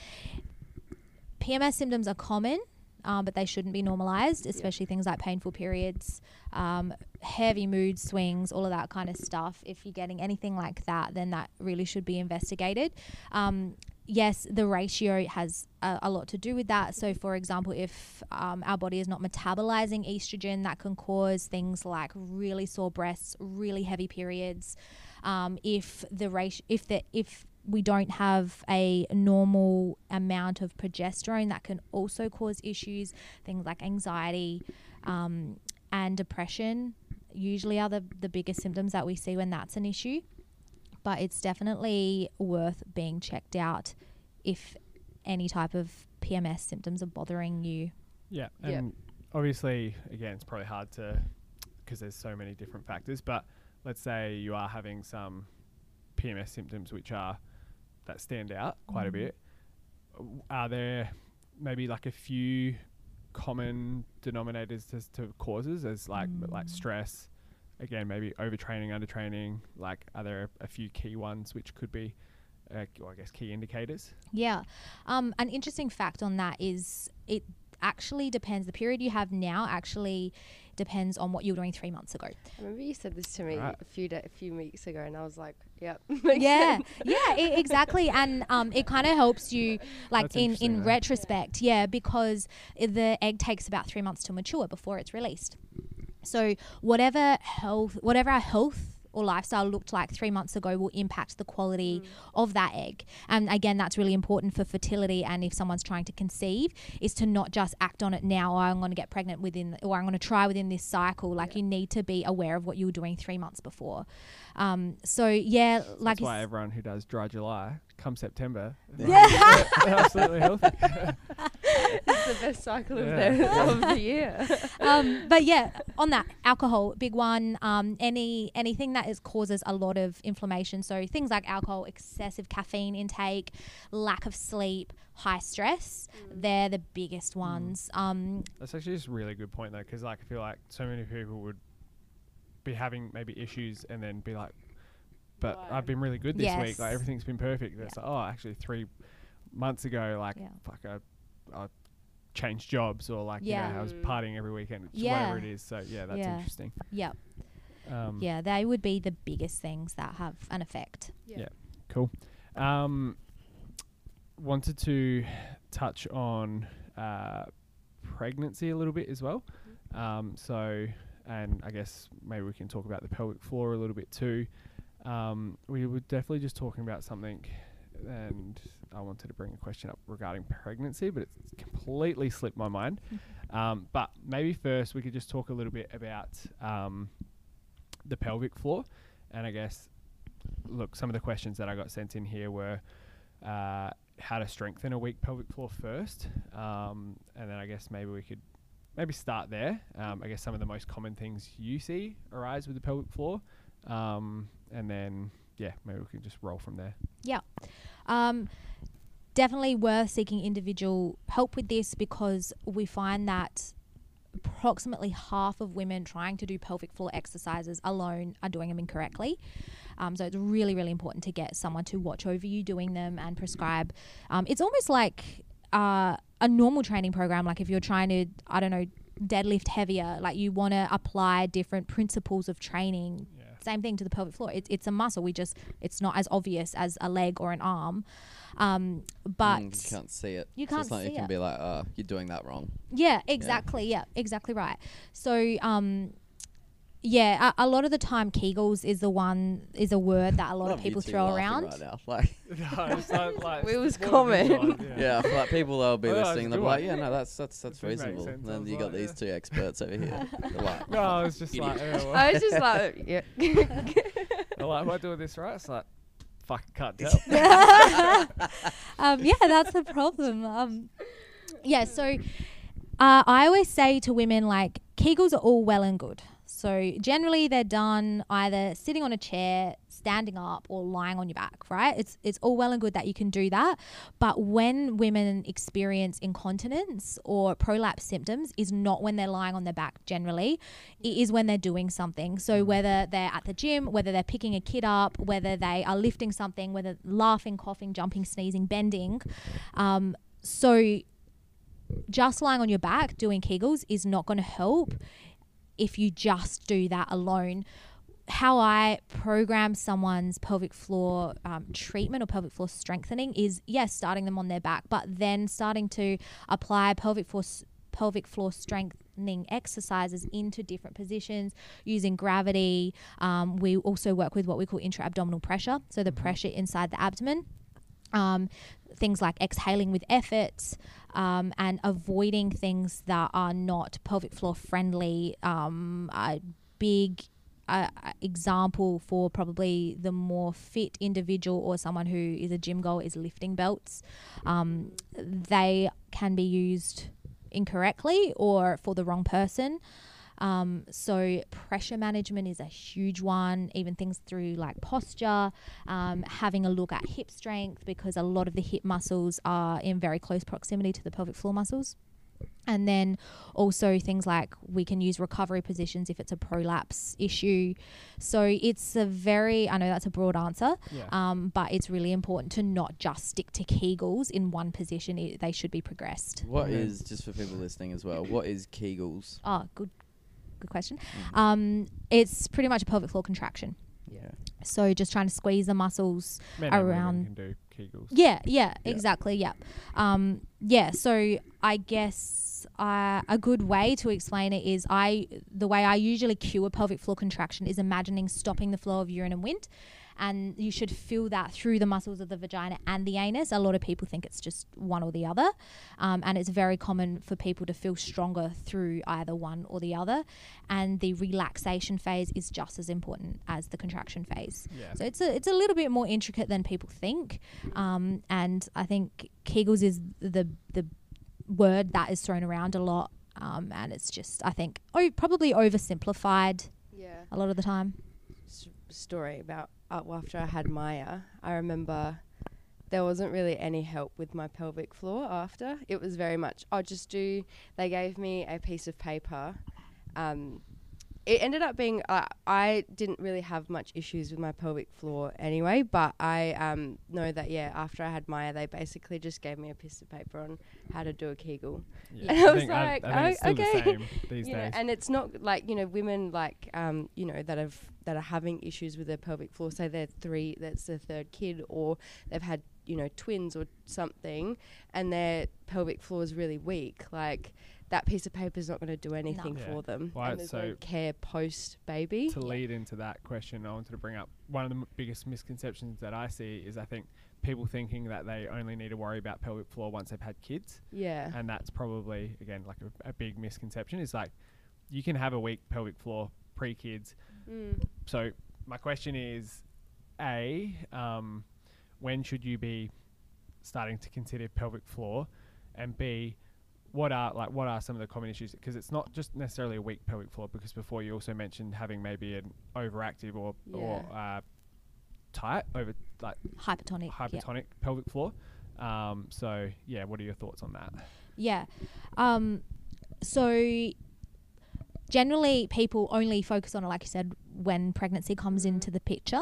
PMS symptoms are common. Um, but they shouldn't be normalized, especially things like painful periods, um, heavy mood swings, all of that kind of stuff. If you're getting anything like that, then that really should be investigated. Um, yes, the ratio has a, a lot to do with that. So, for example, if um, our body is not metabolizing estrogen, that can cause things like really sore breasts, really heavy periods. Um, if the ratio, if the if we don't have a normal amount of progesterone, that can also cause issues. Things like anxiety um, and depression usually are the, the biggest symptoms that we see when that's an issue. But it's definitely worth being checked out if any type of PMS symptoms are bothering you. Yeah, Yeah. and obviously, again, it's probably hard to because there's so many different factors. But let's say you are having some PMS symptoms which are that stand out quite a mm-hmm. bit. Are there maybe like a few common denominators to, to causes as like like mm. stress? Again, maybe overtraining, undertraining. Like, are there a, a few key ones which could be, uh, or I guess, key indicators? Yeah. Um, an interesting fact on that is it actually depends. The period you have now actually depends on what you were doing three months ago. I remember you said this to me Right. a few da- a few weeks ago, and I was like, "Yep, yeah, sense. yeah, e- exactly. And um, it kind of helps you, like That's in in though. retrospect, yeah, because the egg takes about three months to mature before it's released. So whatever health, whatever our health or lifestyle looked like three months ago will impact the quality of that egg. And again, that's really important for fertility. And if someone's trying to conceive, is to not just act on it now. Or I'm going to get pregnant within, or I'm going to try within this cycle. Like you need to be aware of what you were doing three months before. Um, so yeah, like That's why everyone who does dry July, come September, Yeah. they're absolutely healthy. it's the best cycle of, Yeah. the, of the year." um, but yeah, on that alcohol, big one. Um, any anything that is causes a lot of inflammation. So things like alcohol, excessive caffeine intake, lack of sleep, high stress. They're the biggest ones. Um, That's actually just a really good point though, because like I feel like so many people would be having maybe issues and then be like, "But Why? I've been really good this week. Like everything's been perfect." It's like, oh, actually, three months ago, like Yeah. fuck, I, I changed jobs or like you Yeah. know I was partying every weekend, it's Yeah. whatever it is. So yeah, that's Yeah. interesting. yeah, Um, yeah, they would be the biggest things that have an effect. Yeah. Cool. Um, wanted to touch on uh, pregnancy a little bit as well. Um, so, and I guess maybe we can talk about the pelvic floor a little bit too. Um, we were definitely just talking about something, and I wanted to bring a question up regarding pregnancy, but it's completely slipped my mind. Um, but maybe first we could just talk a little bit about um, the pelvic floor, and I guess look, some of the questions that I got sent in here were uh, how to strengthen a weak pelvic floor first, um, and then I guess maybe we could maybe start there. Um, I guess some of the most common things you see arise with the pelvic floor, um, and then yeah, maybe we can just roll from there. Yeah. Um, definitely worth seeking individual help with this because we find that approximately half of women trying to do pelvic floor exercises alone are doing them incorrectly. Um, so it's really, really important to get someone to watch over you doing them and prescribe. Um, it's almost like uh, a normal training program, like if you're trying to, I don't know, deadlift heavier, like you want to apply different principles of training. Yeah. Same thing to the pelvic floor. It's it's a muscle. We just it's not as obvious as a leg or an arm, um, but Mm, you can't see it. You can't like see you can it. be like, oh, you're doing that wrong. Yeah, exactly. Yeah, exactly right. So, um, yeah, a, a lot of the time, Kegels is the one is a word that a lot of people throw around. Right now. Like, No, it's like, like, We was more common. visualised, yeah, I feel like people will be Oh, listening. They'll be like, yeah, no, that's that's that's That makes reasonable. sense. I Then was you got like, these yeah. two experts over here. They're like, No, I was just Idiot. like, oh, well. I was just like, yeah. I'm like, am I doing this right? It's like, fuck, can't tell. um, yeah, that's the problem. Um, yeah, so uh, I always say to women like Kegels are all well and good. So generally they're done either sitting on a chair, standing up, or lying on your back. Right? It's it's all well and good that you can do that, but when women experience incontinence or prolapse symptoms, is not when they're lying on their back. Generally, it is when they're doing something. So whether they're at the gym, whether they're picking a kid up, whether they are lifting something, whether laughing, coughing, jumping, sneezing, bending. Um, so just lying on your back doing Kegels is not going to help if you just do that alone. How I program someone's pelvic floor um, treatment or pelvic floor strengthening is yes, starting them on their back, but then starting to apply pelvic floor pelvic floor strengthening exercises into different positions using gravity. Um, we also work with what we call intra abdominal pressure, so the pressure inside the abdomen um, things like exhaling with effort um, and avoiding things that are not pelvic floor friendly. Um, a big uh, example for probably the more fit individual or someone who is a gym goer is lifting belts. Um, they can be used incorrectly or for the wrong person. Um, so pressure management is a huge one. Even things through like posture, um, having a look at hip strength because a lot of the hip muscles are in very close proximity to the pelvic floor muscles. And then also things like we can use recovery positions if it's a prolapse issue. So it's a very, I know that's a broad answer, Yeah. um, but it's really important to not just stick to Kegels in one position. It, they should be progressed. What And then- is just for people listening as well? What is Kegels? Oh, good, good question. Mm-hmm. Um, it's pretty much a pelvic floor contraction. Yeah. So just trying to squeeze the muscles. Men and women around- can do Kegels. Yeah, yeah, Yeah. exactly. Yeah. Um, yeah. So I guess uh, a good way to explain it is I the way I usually cue a pelvic floor contraction is imagining stopping the flow of urine and wind. And you should feel that through the muscles of the vagina and the anus. A lot of people think it's just one or the other. Um, and it's very common for people to feel stronger through either one or the other. And the relaxation phase is just as important as the contraction phase. Yeah. So it's a it's a little bit more intricate than people think, um, and I think Kegels is the the word that is thrown around a lot, um, and it's just I think oh probably oversimplified Yeah. a lot of the time. s- story about uh, after I had Maya, I remember there wasn't really any help with my pelvic floor after. It was very much, I'll just do, they gave me a piece of paper. Um, it ended up being, uh, I didn't really have much issues with my pelvic floor anyway, but I um, know that, yeah, after I had Maya, they basically just gave me a piece of paper on how to do a Kegel. Yeah. And I was like, I, it's oh, okay. you know, days. and it's not like you know women like um, you know that have that are having issues with their pelvic floor. Say they're three, that's their third kid, or they've had you know twins or something, and their pelvic floor is really weak. Like that piece of paper is not going to do anything Yeah. for them. Well, and there's so- no care post baby. to lead into that question, I wanted to bring up one of the m- biggest misconceptions that I see is I think people thinking that they only need to worry about pelvic floor once they've had kids, Yeah, and that's probably again like a, a big misconception. Is like you can have a weak pelvic floor pre-kids. mm. So my question is, a um, when should you be starting to consider pelvic floor, and b what are like what are some of the common issues? Because it's not just necessarily a weak pelvic floor. Because before you also mentioned having maybe an overactive or or uh, tight over like Hypertonic. yeah. hypertonic pelvic floor. Um, so yeah, what are your thoughts on that? Yeah. Um, so generally, people only focus on it, like you said, when pregnancy comes into the picture.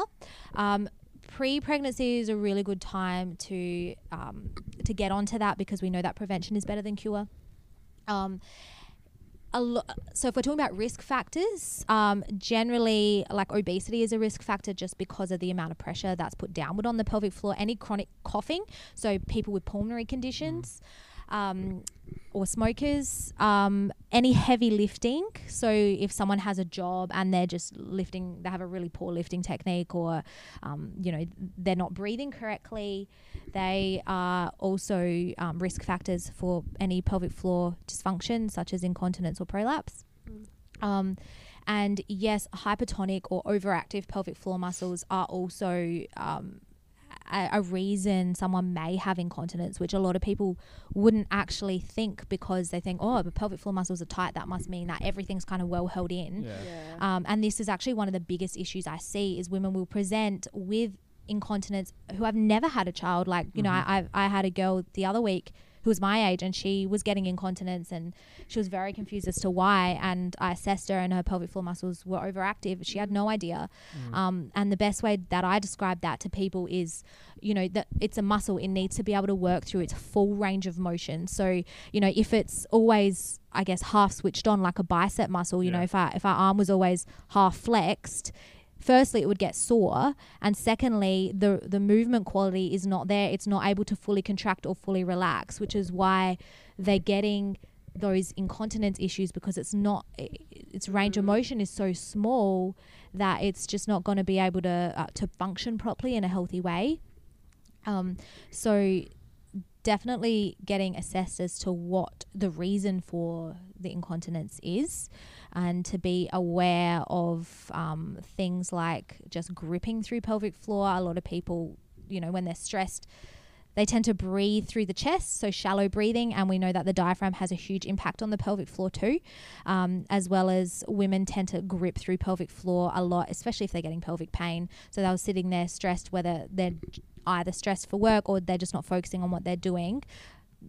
Um, pre-pregnancy is a really good time to um, to get onto that because we know that prevention is better than cure. Um, lo- so if we're talking about risk factors, um, generally like obesity is a risk factor just because of the amount of pressure that's put downward on the pelvic floor. Any chronic coughing, so people with pulmonary conditions. Um, or smokers, um, any heavy lifting. So if someone has a job and they're just lifting, they have a really poor lifting technique, or um, you know they're not breathing correctly, they are also um, risk factors for any pelvic floor dysfunction, such as incontinence or prolapse. Um, and yes, hypertonic or overactive pelvic floor muscles are also um, a, a reason someone may have incontinence, which a lot of people wouldn't actually think because they think, oh, the pelvic floor muscles are tight. That must mean that everything's kind of well held in. Yeah. Yeah. Um, and this is actually one of the biggest issues I see is women will present with incontinence who have never had a child. Like, you know, I, I I had a girl the other week who was my age and she was getting incontinence and she was very confused as to why. And I assessed her and her pelvic floor muscles were overactive. She had no idea. Um, and the best way that I describe that to people is, you know, that it's a muscle. It needs to be able to work through its full range of motion. So, you know, if it's always, I guess, half switched on like a bicep muscle, you know, if our, if our arm was always half flexed, firstly it would get sore and secondly the the movement quality is not there. It's not able to fully contract or fully relax which is why they're getting those incontinence issues because it's not its range of motion is so small that it's just not going to be able to uh, to function properly in a healthy way. Um so definitely getting assessed as to what the reason for the incontinence is and to be aware of um, things like just gripping through pelvic floor. A lot of people, you know, when they're stressed, they tend to breathe through the chest, so shallow breathing, and we know that the diaphragm has a huge impact on the pelvic floor too, um, as well as women tend to grip through pelvic floor a lot, especially if they're getting pelvic pain. So they're sitting there stressed, whether they're either stressed for work or they're just not focusing on what they're doing.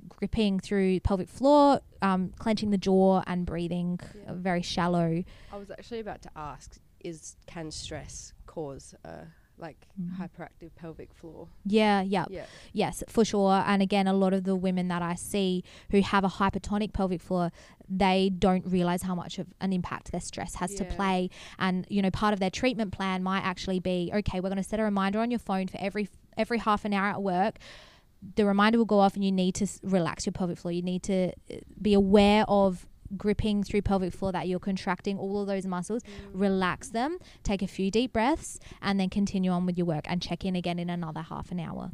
Gripping through pelvic floor, um, clenching the jaw, and breathing Yeah. very shallow. I was actually about to ask: Is can stress cause uh, like Mm. hyperactive pelvic floor? Yeah, yeah. Yeah. Yes, for sure. And again, a lot of the women that I see who have a hypertonic pelvic floor, they don't realize how much of an impact their stress has to play. And you know, part of their treatment plan might actually be, okay, we're going to set a reminder on your phone for every every half an hour at work. The reminder will go off, and you need to relax your pelvic floor. You need to uh, be aware of gripping through pelvic floor that you're contracting all of those muscles relax them take a few deep breaths and then continue on with your work and check in again in another half an hour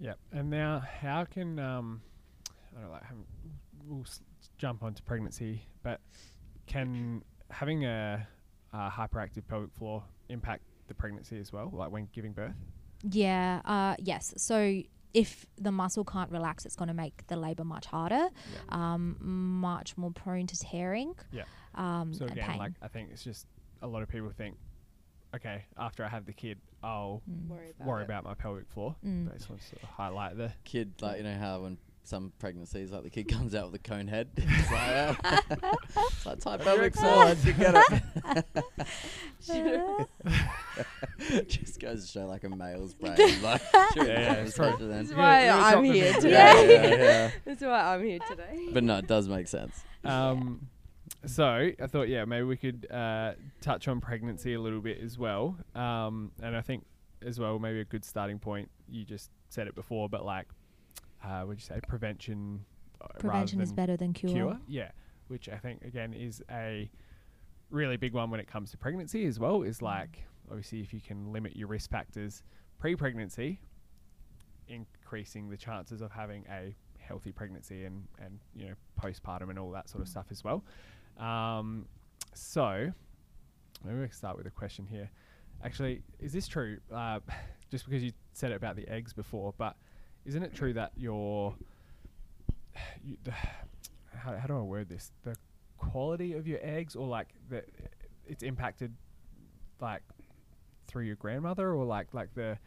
Yep. And now, how can um, I don't know, like, we'll s- jump onto pregnancy, but can having a, a hyperactive pelvic floor impact the pregnancy as well, like when giving birth? Yeah, uh, yes. So if the muscle can't relax, it's going to make the labor much harder, um, much more prone to tearing. Yeah. Um, So again, pain. like I think it's just a lot of people think, okay, after I have the kid, I'll Mm. Worry about worry about my pelvic floor. Mm. But I just want to sort of highlight the Kid, like you know how when some pregnancies, like the kid comes out with a cone head. It's like, oh. it's like tight pelvic floor. You get it. Just goes to show like a male's brain, like Yeah, yeah, the it's probably- conversation then. This is Yeah, why I'm here in. today. Yeah, yeah, yeah. That's why I'm here today. But no, it does make sense. Um, so I thought, yeah, maybe we could uh, touch on pregnancy a little bit as well. Um, and I think as well, maybe a good starting point. You just said it before, but like, uh, would you say prevention? uh, Prevention is better than cure. Cure, yeah. Which I think again is a really big one when it comes to pregnancy as well. Is like obviously if you can limit your risk factors pre-pregnancy, increasing the chances of having a healthy pregnancy and and you know postpartum and all that sort of stuff as well. Um, so maybe we can start with a question here. Actually, is this true? Uh, just because you said it about the eggs before, but isn't it true that your you, the, how, how do I word this? The quality of your eggs, or like the it's impacted like through your grandmother, or like like the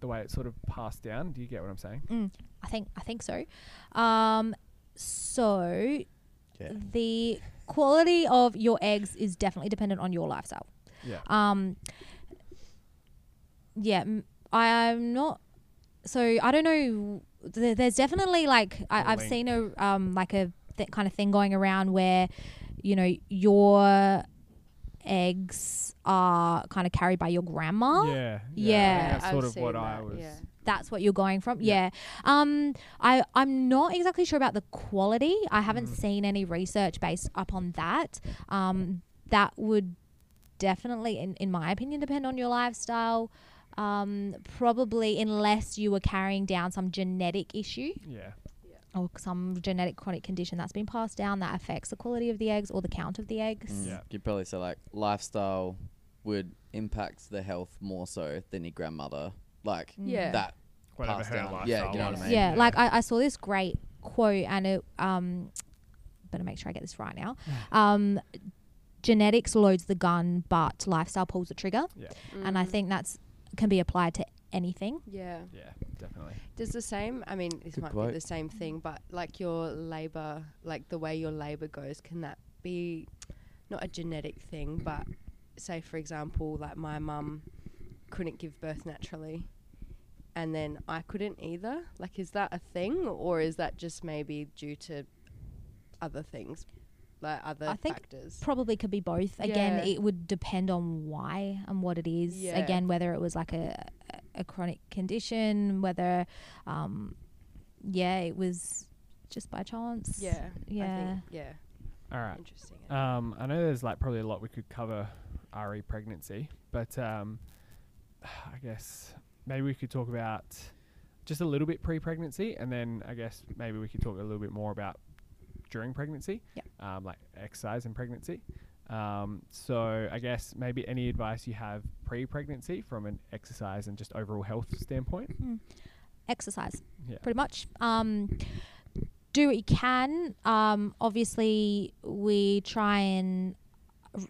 the way it's sort of passed down. Do you get what I'm saying? Mm, I think I think so. Um, so Yeah. the quality of your eggs is definitely dependent on your lifestyle. Yeah. Um, yeah, m- I'm not. So I don't know. There, there's definitely like I've seen a um like a th- kind of thing going around where, you know, your eggs are kind of carried by your grandma. Yeah, Yeah. That's I've sort of seen what I that, was. yeah. That's what you're going from. Yeah. Yeah. Um. I I'm not exactly sure about the quality. I haven't Mm. seen any research based upon that. Um. That would definitely, in in my opinion, depend on your lifestyle. Um. Probably unless you were carrying down some genetic issue Yeah. or some genetic chronic condition that's been passed down that affects the quality of the eggs or the count of the eggs. Mm. Yeah. You'd probably say like lifestyle would impact the health more so than your grandmother. Like Yeah. that. Whatever Passed her down. lifestyle Yeah, you know what I was. mean? Yeah, like I, I saw this great quote, and it um, better make sure I get this right now. Um, genetics loads the gun, but lifestyle pulls the trigger, Yeah. and I Mm. think that's can be applied to anything. Yeah. Yeah. Definitely. Does the same? I mean, this Good might quote. be the same thing, but like your labor, like the way your labor goes, can that be not a genetic thing, but say for example, like my mum couldn't give birth naturally, and then I couldn't either. Like, is that a thing, or is that just maybe due to other things, like other I think factors? Probably could be both. Again, Yeah. it would depend on why and what it is. Yeah. Again, whether it was like a a chronic condition, whether, um, yeah, it was just by chance. yeah. I Yeah. think, yeah. All right. Interesting. Um, I know there's like probably a lot we could cover re pregnancy, but um, I guess maybe we could talk about just a little bit pre-pregnancy, and then I guess maybe we could talk a little bit more about during pregnancy, Yep. um, like exercise and pregnancy. Um, so I guess maybe any advice you have pre-pregnancy from an exercise and just overall health standpoint. Exercise. Yeah. pretty much. Um, do what you can. Um, obviously, we try and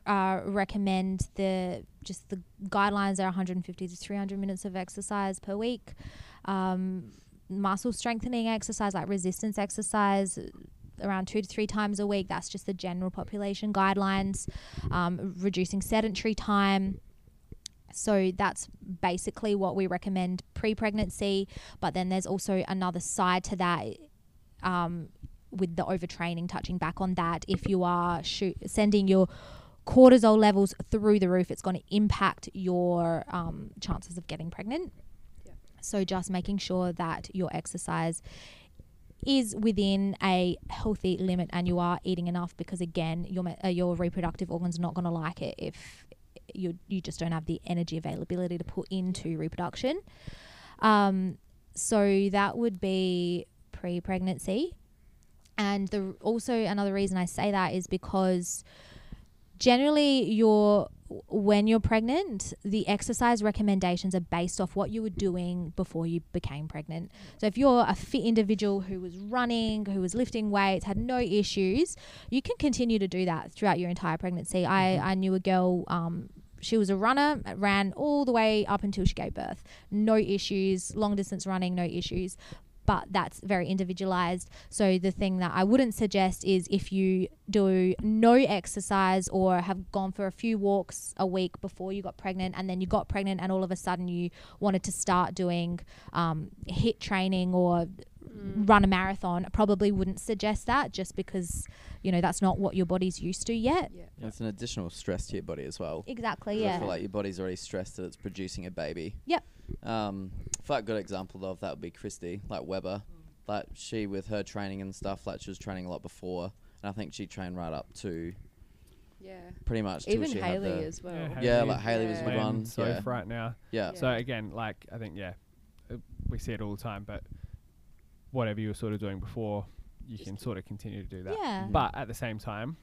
uh, recommend the just the guidelines are 150 to 300 minutes of exercise per week. Um, muscle strengthening exercise like resistance exercise around two to three times a week. That's just the general population guidelines um, reducing sedentary time. So that's basically what we recommend pre-pregnancy but then there's also another side to that um, with the overtraining touching back on that. If you are shoot, sending your cortisol levels through the roof it's going to impact your um, chances of getting pregnant. So just making sure that your exercise is within a healthy limit and you are eating enough because again your uh, your reproductive organs are not going to like it if you you just don't have the energy availability to put into reproduction. Um, so that would be pre-pregnancy. And the also another reason I say that is because generally your when you're pregnant the exercise recommendations are based off what you were doing before you became pregnant. So if you're a fit individual who was running who was lifting weights had no issues you can continue to do that throughout your entire pregnancy. I i knew a girl um she was a runner ran all the way up until she gave birth. No issues long distance running no issues but that's very individualized. So the thing that I wouldn't suggest is if you do no exercise or have gone for a few walks a week before you got pregnant, and then you got pregnant, and all of a sudden you wanted to start doing um, training or run a marathon. I probably wouldn't suggest that just because you know that's not what your body's used to yet. Yeah. It's an additional stress to your body as well. Exactly, Yeah. I feel like your body's already stressed that it's producing a baby. Yep. Um, I feel like a good example of that would be Christy, like Weber. Like she with her training and stuff, like she was training a lot before, and I think she trained right up to Yeah. pretty much Even Haley as well. Yeah, Yeah, like Haley was a good playing one. Soph yeah. right now. yeah. Yeah. So again, like I think yeah, uh, we see it all the time. But whatever you were sort of doing before, you Just can sort of continue to do that. Yeah. But at the same time,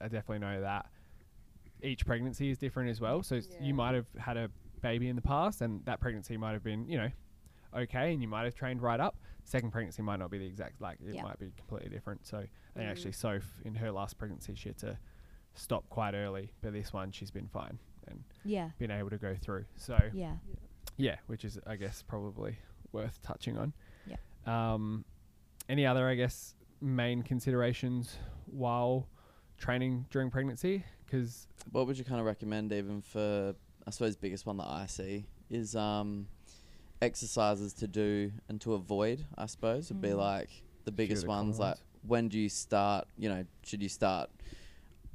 I definitely know that each pregnancy is different as well. So Yeah. you might have had a baby in the past, and that pregnancy might have been you know okay, and you might have trained right up. Second pregnancy might not be the exact like it Yeah. might be completely different. So I think Mm. actually Soph in her last pregnancy she had to stop quite early, but this one she's been fine and Yeah. been able to go through. So Yeah. yeah, which is I guess probably worth touching on. Yep. Um, any other I guess main considerations while training during pregnancy? Because What would you kind of recommend, even for I suppose biggest one that I see is um, exercises to do and to avoid, I suppose, would be Mm. like the biggest ones. Like, when do you start? You know, should you start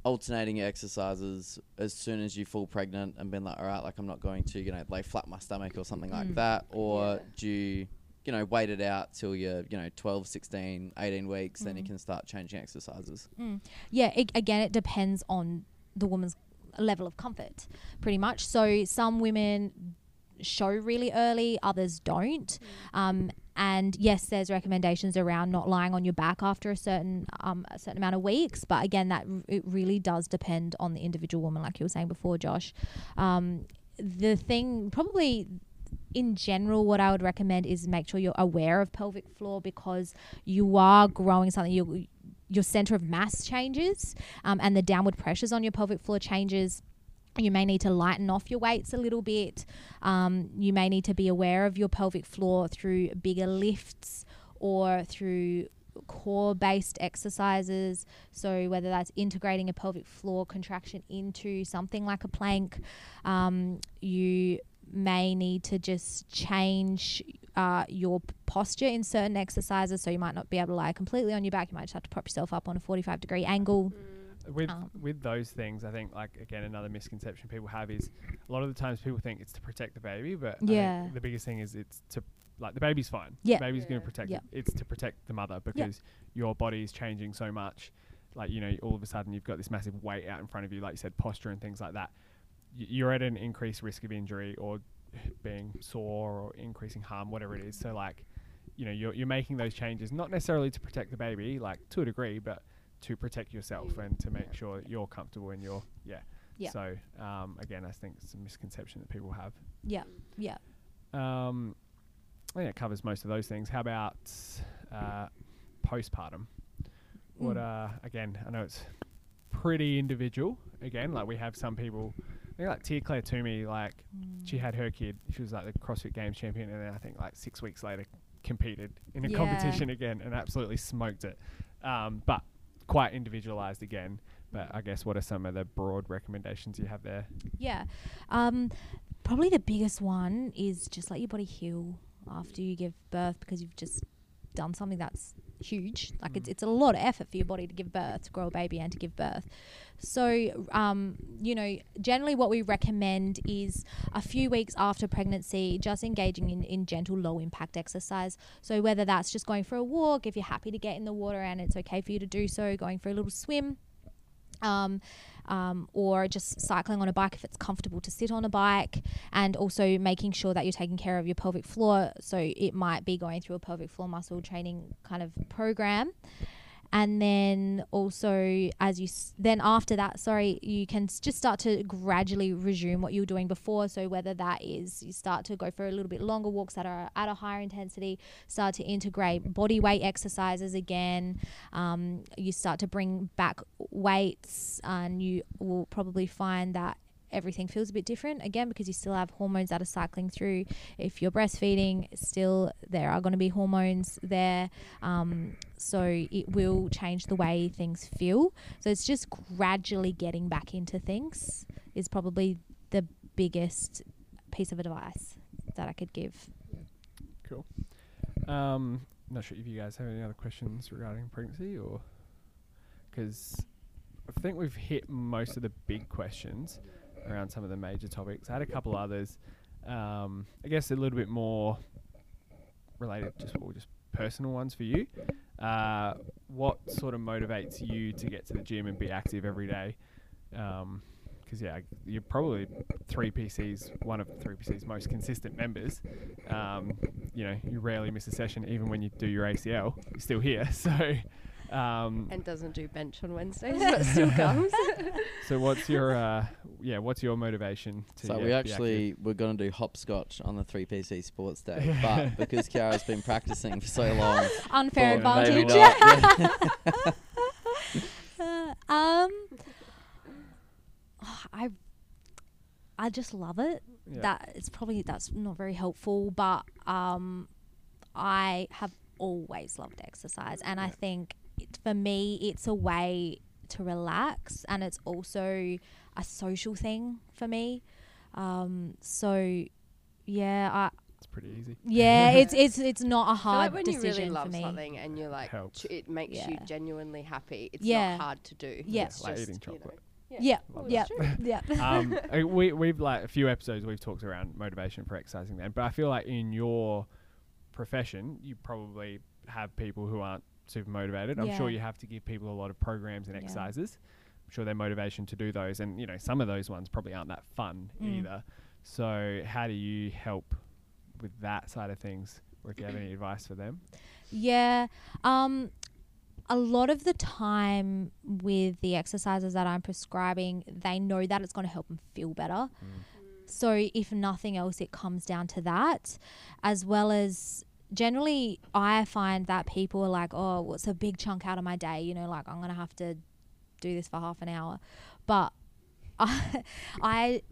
alternating exercises as soon as you fall pregnant and been like, all right, like I'm not going to, you know, lay flat my stomach or something like Mm. that, or Yeah. do you? You know, wait it out till you're, you know, 12, 16, 18 weeks, then you Mm. can start changing exercises. Mm. Yeah, it, again, it depends on the woman's level of comfort, pretty much. So some women show really early, others don't. Um, and yes, there's recommendations around not lying on your back after a certain um, a certain amount of weeks. But again, that r- it really does depend on the individual woman, like you were saying before, Josh. Um, the thing probably in general, what I would recommend is make sure you're aware of pelvic floor because you are growing something. You, your center of mass changes, um, and the downward pressures on your pelvic floor changes. You may need to lighten off your weights a little bit. Um, you may need to be aware of your pelvic floor through bigger lifts or through core based exercises. So, whether that's integrating a pelvic floor contraction into something like a plank, um, you may need to just change uh, your posture in certain exercises. So, you might not be able to lie completely on your back. You might just have to prop yourself up on a 45 degree angle. with Um, with those things, I think like again another misconception people have is a lot of the times people think it's to protect the baby, but Yeah. the biggest thing is it's to like the baby's fine. Yeah. the baby's going to protect. Yeah. it. It's to protect the mother because your body is changing so much. Like you know, all of a sudden you've got this massive weight out in front of you, like you said, posture and things like that. You're at an increased risk of injury or being sore or increasing harm, whatever it is. So like, you know, you're you're making those changes not necessarily to protect the baby, like to a degree, but to protect yourself and to make sure that you're comfortable and you're yeah. Yeah. So um, again, I think it's a misconception that people have. Yeah, yeah. Um, I think it covers most of those things. How about uh, postpartum? What Mm. uh, again? I know it's pretty individual. Again, like we have some people. I think like Tia-Clair Toomey, like she had her kid. She was like the CrossFit Games champion, and then I think like six weeks later competed in a Yeah. competition again and absolutely smoked it. Um, but quite individualized again. But I guess what are some of the broad recommendations you have there? Yeah. Um, probably the biggest one is just let your body heal after you give birth because you've just done something that's huge. Like it's, Mm. it's a lot of effort for your body to give birth, to grow a baby and to give birth. So, um, you know, generally what we recommend is a few weeks after pregnancy, just engaging in, in gentle, low impact exercise. So, whether that's just going for a walk, if you're happy to get in the water and it's okay for you to do so, going for a little swim, um, um, or just cycling on a bike if it's comfortable to sit on a bike, and also making sure that you're taking care of your pelvic floor. So it might be going through a pelvic floor muscle training kind of program. And then also, as you then after that, sorry, you can just start to gradually resume what you were doing before. So whether that is you start to go for a little bit longer walks that are at a higher intensity, start to integrate body weight exercises again, um, you start to bring back weights and you will probably find that everything feels a bit different again because you still have hormones that are cycling through. If you're breastfeeding still there are going to be hormones there um, so it will change the way things feel. So it's just gradually getting back into things is probably the biggest piece of advice that i could give. Cool. Um, not sure if you guys have any other questions regarding pregnancy or because I think we've hit most of the big questions around some of the major topics. I had a couple others. Um, I guess a little bit more related, just or just personal ones for you. Uh, what sort of motivates you to get to the gym and be active every day? Because yeah, you're probably three PCs, one of three PCs most consistent members. Um, you know, you rarely miss a session, even when you do your ACL. You're still here, so. Um, and doesn't do bench on Wednesdays, but still comes. so what's your uh, yeah? What's your motivation to? So yeah, we be actually we're gonna do hopscotch on the three PC Sports Day, but because Kiara's been practicing for so long, unfair thought maybe advantage not. Yeah. um i i just love it Yeah. that it's probably that's not very helpful but um i have always loved exercise and i think it, for me it's a way to relax and it's also a social thing for me um so yeah i It's pretty easy. Yeah, it's it's it's not a hard like when you decision really love for me. something and you're like, ch- it makes you genuinely happy. It's Yeah. not hard to do. Yeah. It's like just, eating you know, chocolate. Yeah, yeah, yeah. um, uh, we we've like a few episodes we've talked around motivation for exercising then, but I feel like in your profession you probably have people who aren't super motivated. I'm sure you have to give people a lot of programs and Yeah. exercises. I'm sure their motivation to do those, and you know some of those ones probably aren't that fun Mm. either. So how do you help with that side of things, or if you have any advice for them? Yeah. Um, a lot of the time with the exercises that I'm prescribing, they know that it's going to help them feel better. So, if nothing else, it comes down to that, as well as generally, I find that people are like, oh, what's a big chunk out of my day? You know, like I'm going to have to do this for half an hour. But I, I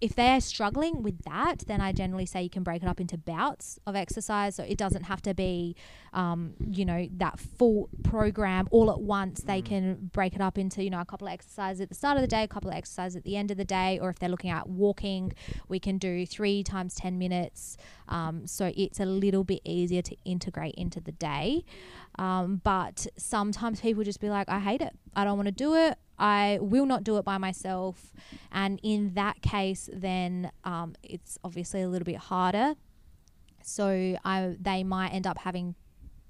if they're struggling with that, then I generally say you can break it up into bouts of exercise. So it doesn't have to be, um, you know, that full program all at once. They can break it up into, you know, a couple of exercises at the start of the day, a couple of exercises at the end of the day. Or if they're looking at walking, we can do three times 10 minutes. Um, so it's a little bit easier to integrate into the day. Um, but sometimes people just be like, I hate it. I don't want to do it. I will not do it by myself. And in that case, then um, it's obviously a little bit harder. So I, they might end up having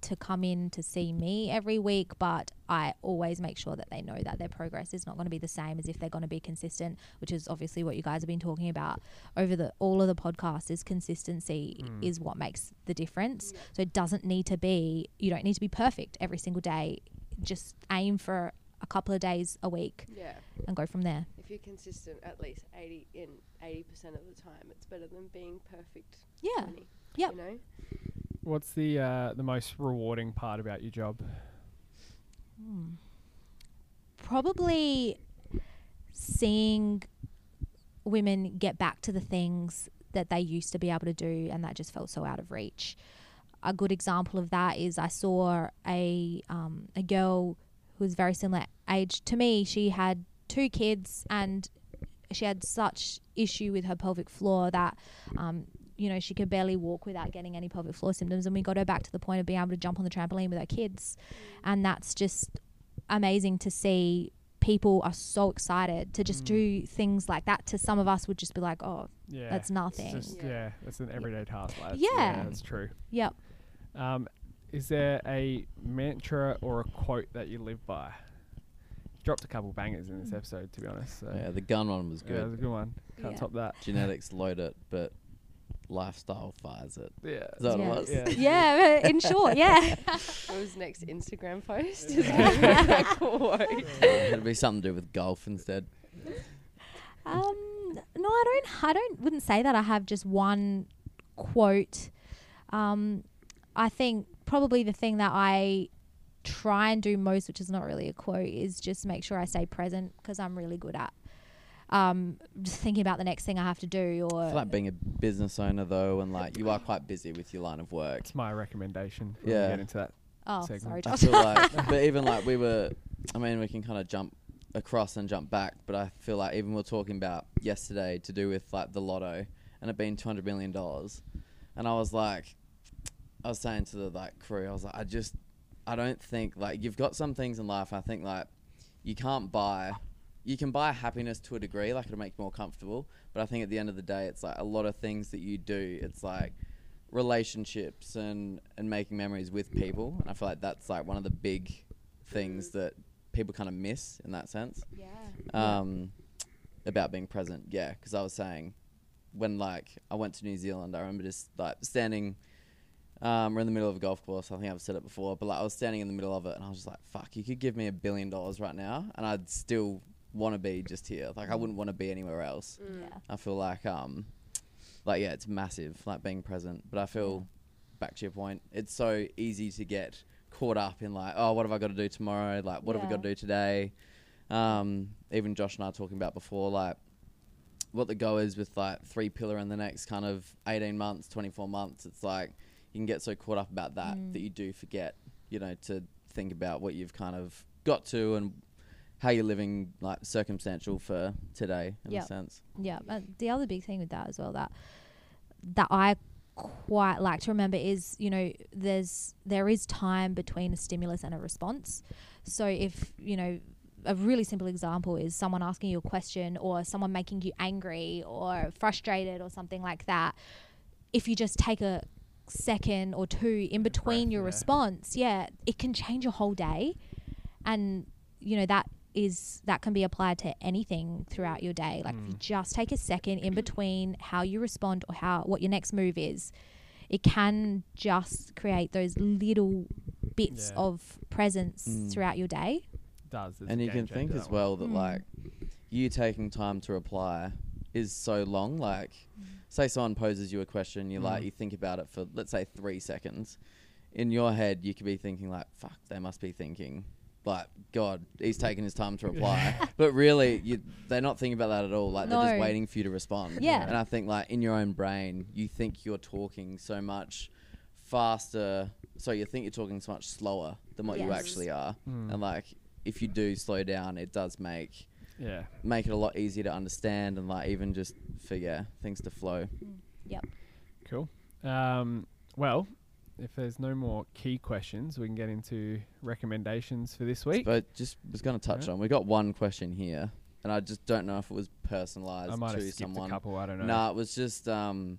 to come in to see me every week, but I always make sure that they know that their progress is not going to be the same as if they're going to be consistent, which is obviously what you guys have been talking about over the all of the podcasts is consistency mm. is what makes the difference. So it doesn't need to be you don't need to be perfect every single day. Just aim for a couple of days a week Yeah. and go from there. If you're consistent at least 80 in 80% of the time, it's better than being perfect. Yeah. 20, Yep. You know? What's the uh, the most rewarding part about your job? Probably seeing women get back to the things that they used to be able to do and that just felt so out of reach. A good example of that is I saw a um, a girl who was very similar age to me. She had two kids and she had such issue with her pelvic floor that um, you know she could barely walk without getting any pelvic floor symptoms and we got her back to the point of being able to jump on the trampoline with her kids mm. and that's just amazing to see people are so excited to just mm. do things like that to some of us would just be like oh Yeah, That's it's nothing. just- Yeah. yeah, that's an everyday task. Like, Yeah. that's true. yep Um, is there a mantra or a quote that you live by? Dropped a couple bangers in this mm. episode, to be honest. So. Yeah, the gun one was Yeah, that was a good one. Can't Yeah. top that. Genetics load it, but lifestyle fires it. Yeah. Is that yeah. what it was? Yeah. yeah in short yeah What was next Instagram post? Is gonna be that quote. It'd be something to do with golf instead. Um, no, I don't. I don't. Wouldn't say that. I have just one quote. Um, I think probably the thing that I try and do most, which is not really a quote, is just make sure I stay present because I'm really good at um, just thinking about the next thing I have to do. Or I like being a business owner though, and like you are quite busy with your line of work. It's my recommendation. When Yeah. Get into that. oh, segment. sorry, I Josh. feel like, but even like we were, I mean, we can kind of jump across and jump back, but I feel like even we are talking about yesterday to do with like the lotto and it being two hundred million dollars, and I was like, I was saying to the like crew, I was like, I just, I don't think like you've got some things in life. I think like you can't buy. You can buy happiness to a degree, like it'll make you more comfortable. But I think at the end of the day, it's like a lot of things that you do. It's like relationships and and making memories with people. And I feel like that's like one of the big things that people kind of miss in that sense. yeah. Um, about being present, yeah. Because I was saying when like I went to New Zealand, I remember just like standing. Um, we're in the middle of a golf course. I think I've said it before, but like I was standing in the middle of it, and I was just like, "Fuck! You could give me a billion dollars right now, and I'd still want to be just here. Like I wouldn't want to be anywhere else. Yeah. I feel like um like yeah, it's massive, like being present. But I feel back to your point, it's so easy to get caught up in like, oh, what have I got to do tomorrow? Like, what have we got to do today? Um, even Josh and I talking about before, like what the go is with like three pillar in the next kind of eighteen months, twenty four months. It's like you can get so caught up about that Mm. that you do forget, you know, to think about what you've kind of got to and how you're living like circumstantial for today in Yep. a sense. Yeah, uh, the other big thing with that as well that that I quite like to remember is you know there's there is time between a stimulus and a response so if you know a really simple example is someone asking you a question or someone making you angry or frustrated or something like that if you just take a second or two in between breath, your yeah. response yeah it can change your whole day and you know that is that can be applied to anything throughout your day like if you just take a second in between how you respond or how what your next move is it can just create those little bits Yeah. of presence Mm. throughout your day does. It's and you can think as that one. well that Mm. like you taking time to reply is so long. Like, say someone poses you a question, you like Mm. you think about it for let's say three seconds. In your head, you could be thinking like, "Fuck, they must be thinking." Like, God, he's taking his time to reply. but really, you, they're not thinking about that at all. Like, they're just waiting for you to respond. Yeah. And I think, like, in your own brain, you think you're talking so much faster. So you think you're talking so much slower than what you Yes. actually are. Mm. And like, if you do slow down, it does make yeah. make it a lot easier to understand and like even just for yeah things to flow. yep Cool. Um, well, if there's no more key questions, we can get into recommendations for this week. But just was going to touch Yeah. on. We got one question here, and I just don't know if it was personalized I might have to skipped someone. a couple. I don't know. Nah, it was just um,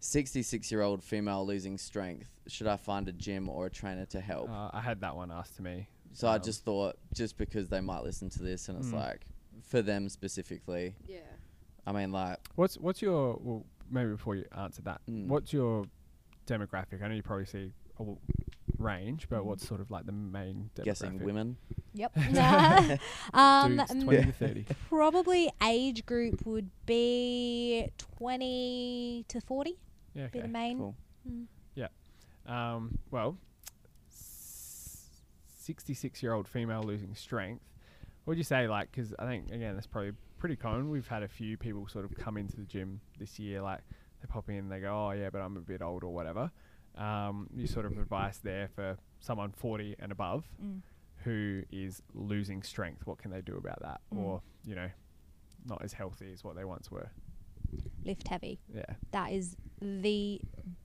66 year old female losing strength. Should I find a gym or a trainer to help? Uh, I had that one asked to me. so I um, just thought, just because they might listen to this, and it's Mm. like for them specifically. Yeah. I mean, like, What's what's your well, maybe before you answer that, Mm. what's your demographic? I know you probably see a w- range, but what's sort of like the main demographic? guessing women. yep um Dudes, m- twenty to thirty. probably age group would be 20 to 40 Yeah. be the main Cool. Mm. Um, well, sixty-six-year-old female losing strength. What would you say, like? Because I think again, that's probably pretty common. We've had a few people sort of come into the gym this year, like they pop in, they go, "Oh yeah, but I'm a bit old or whatever." Um, you sort of advice there for someone forty and above Mm. who is losing strength. What can they do about that, Mm. or you know, not as healthy as what they once were? lift heavy Yeah. that is the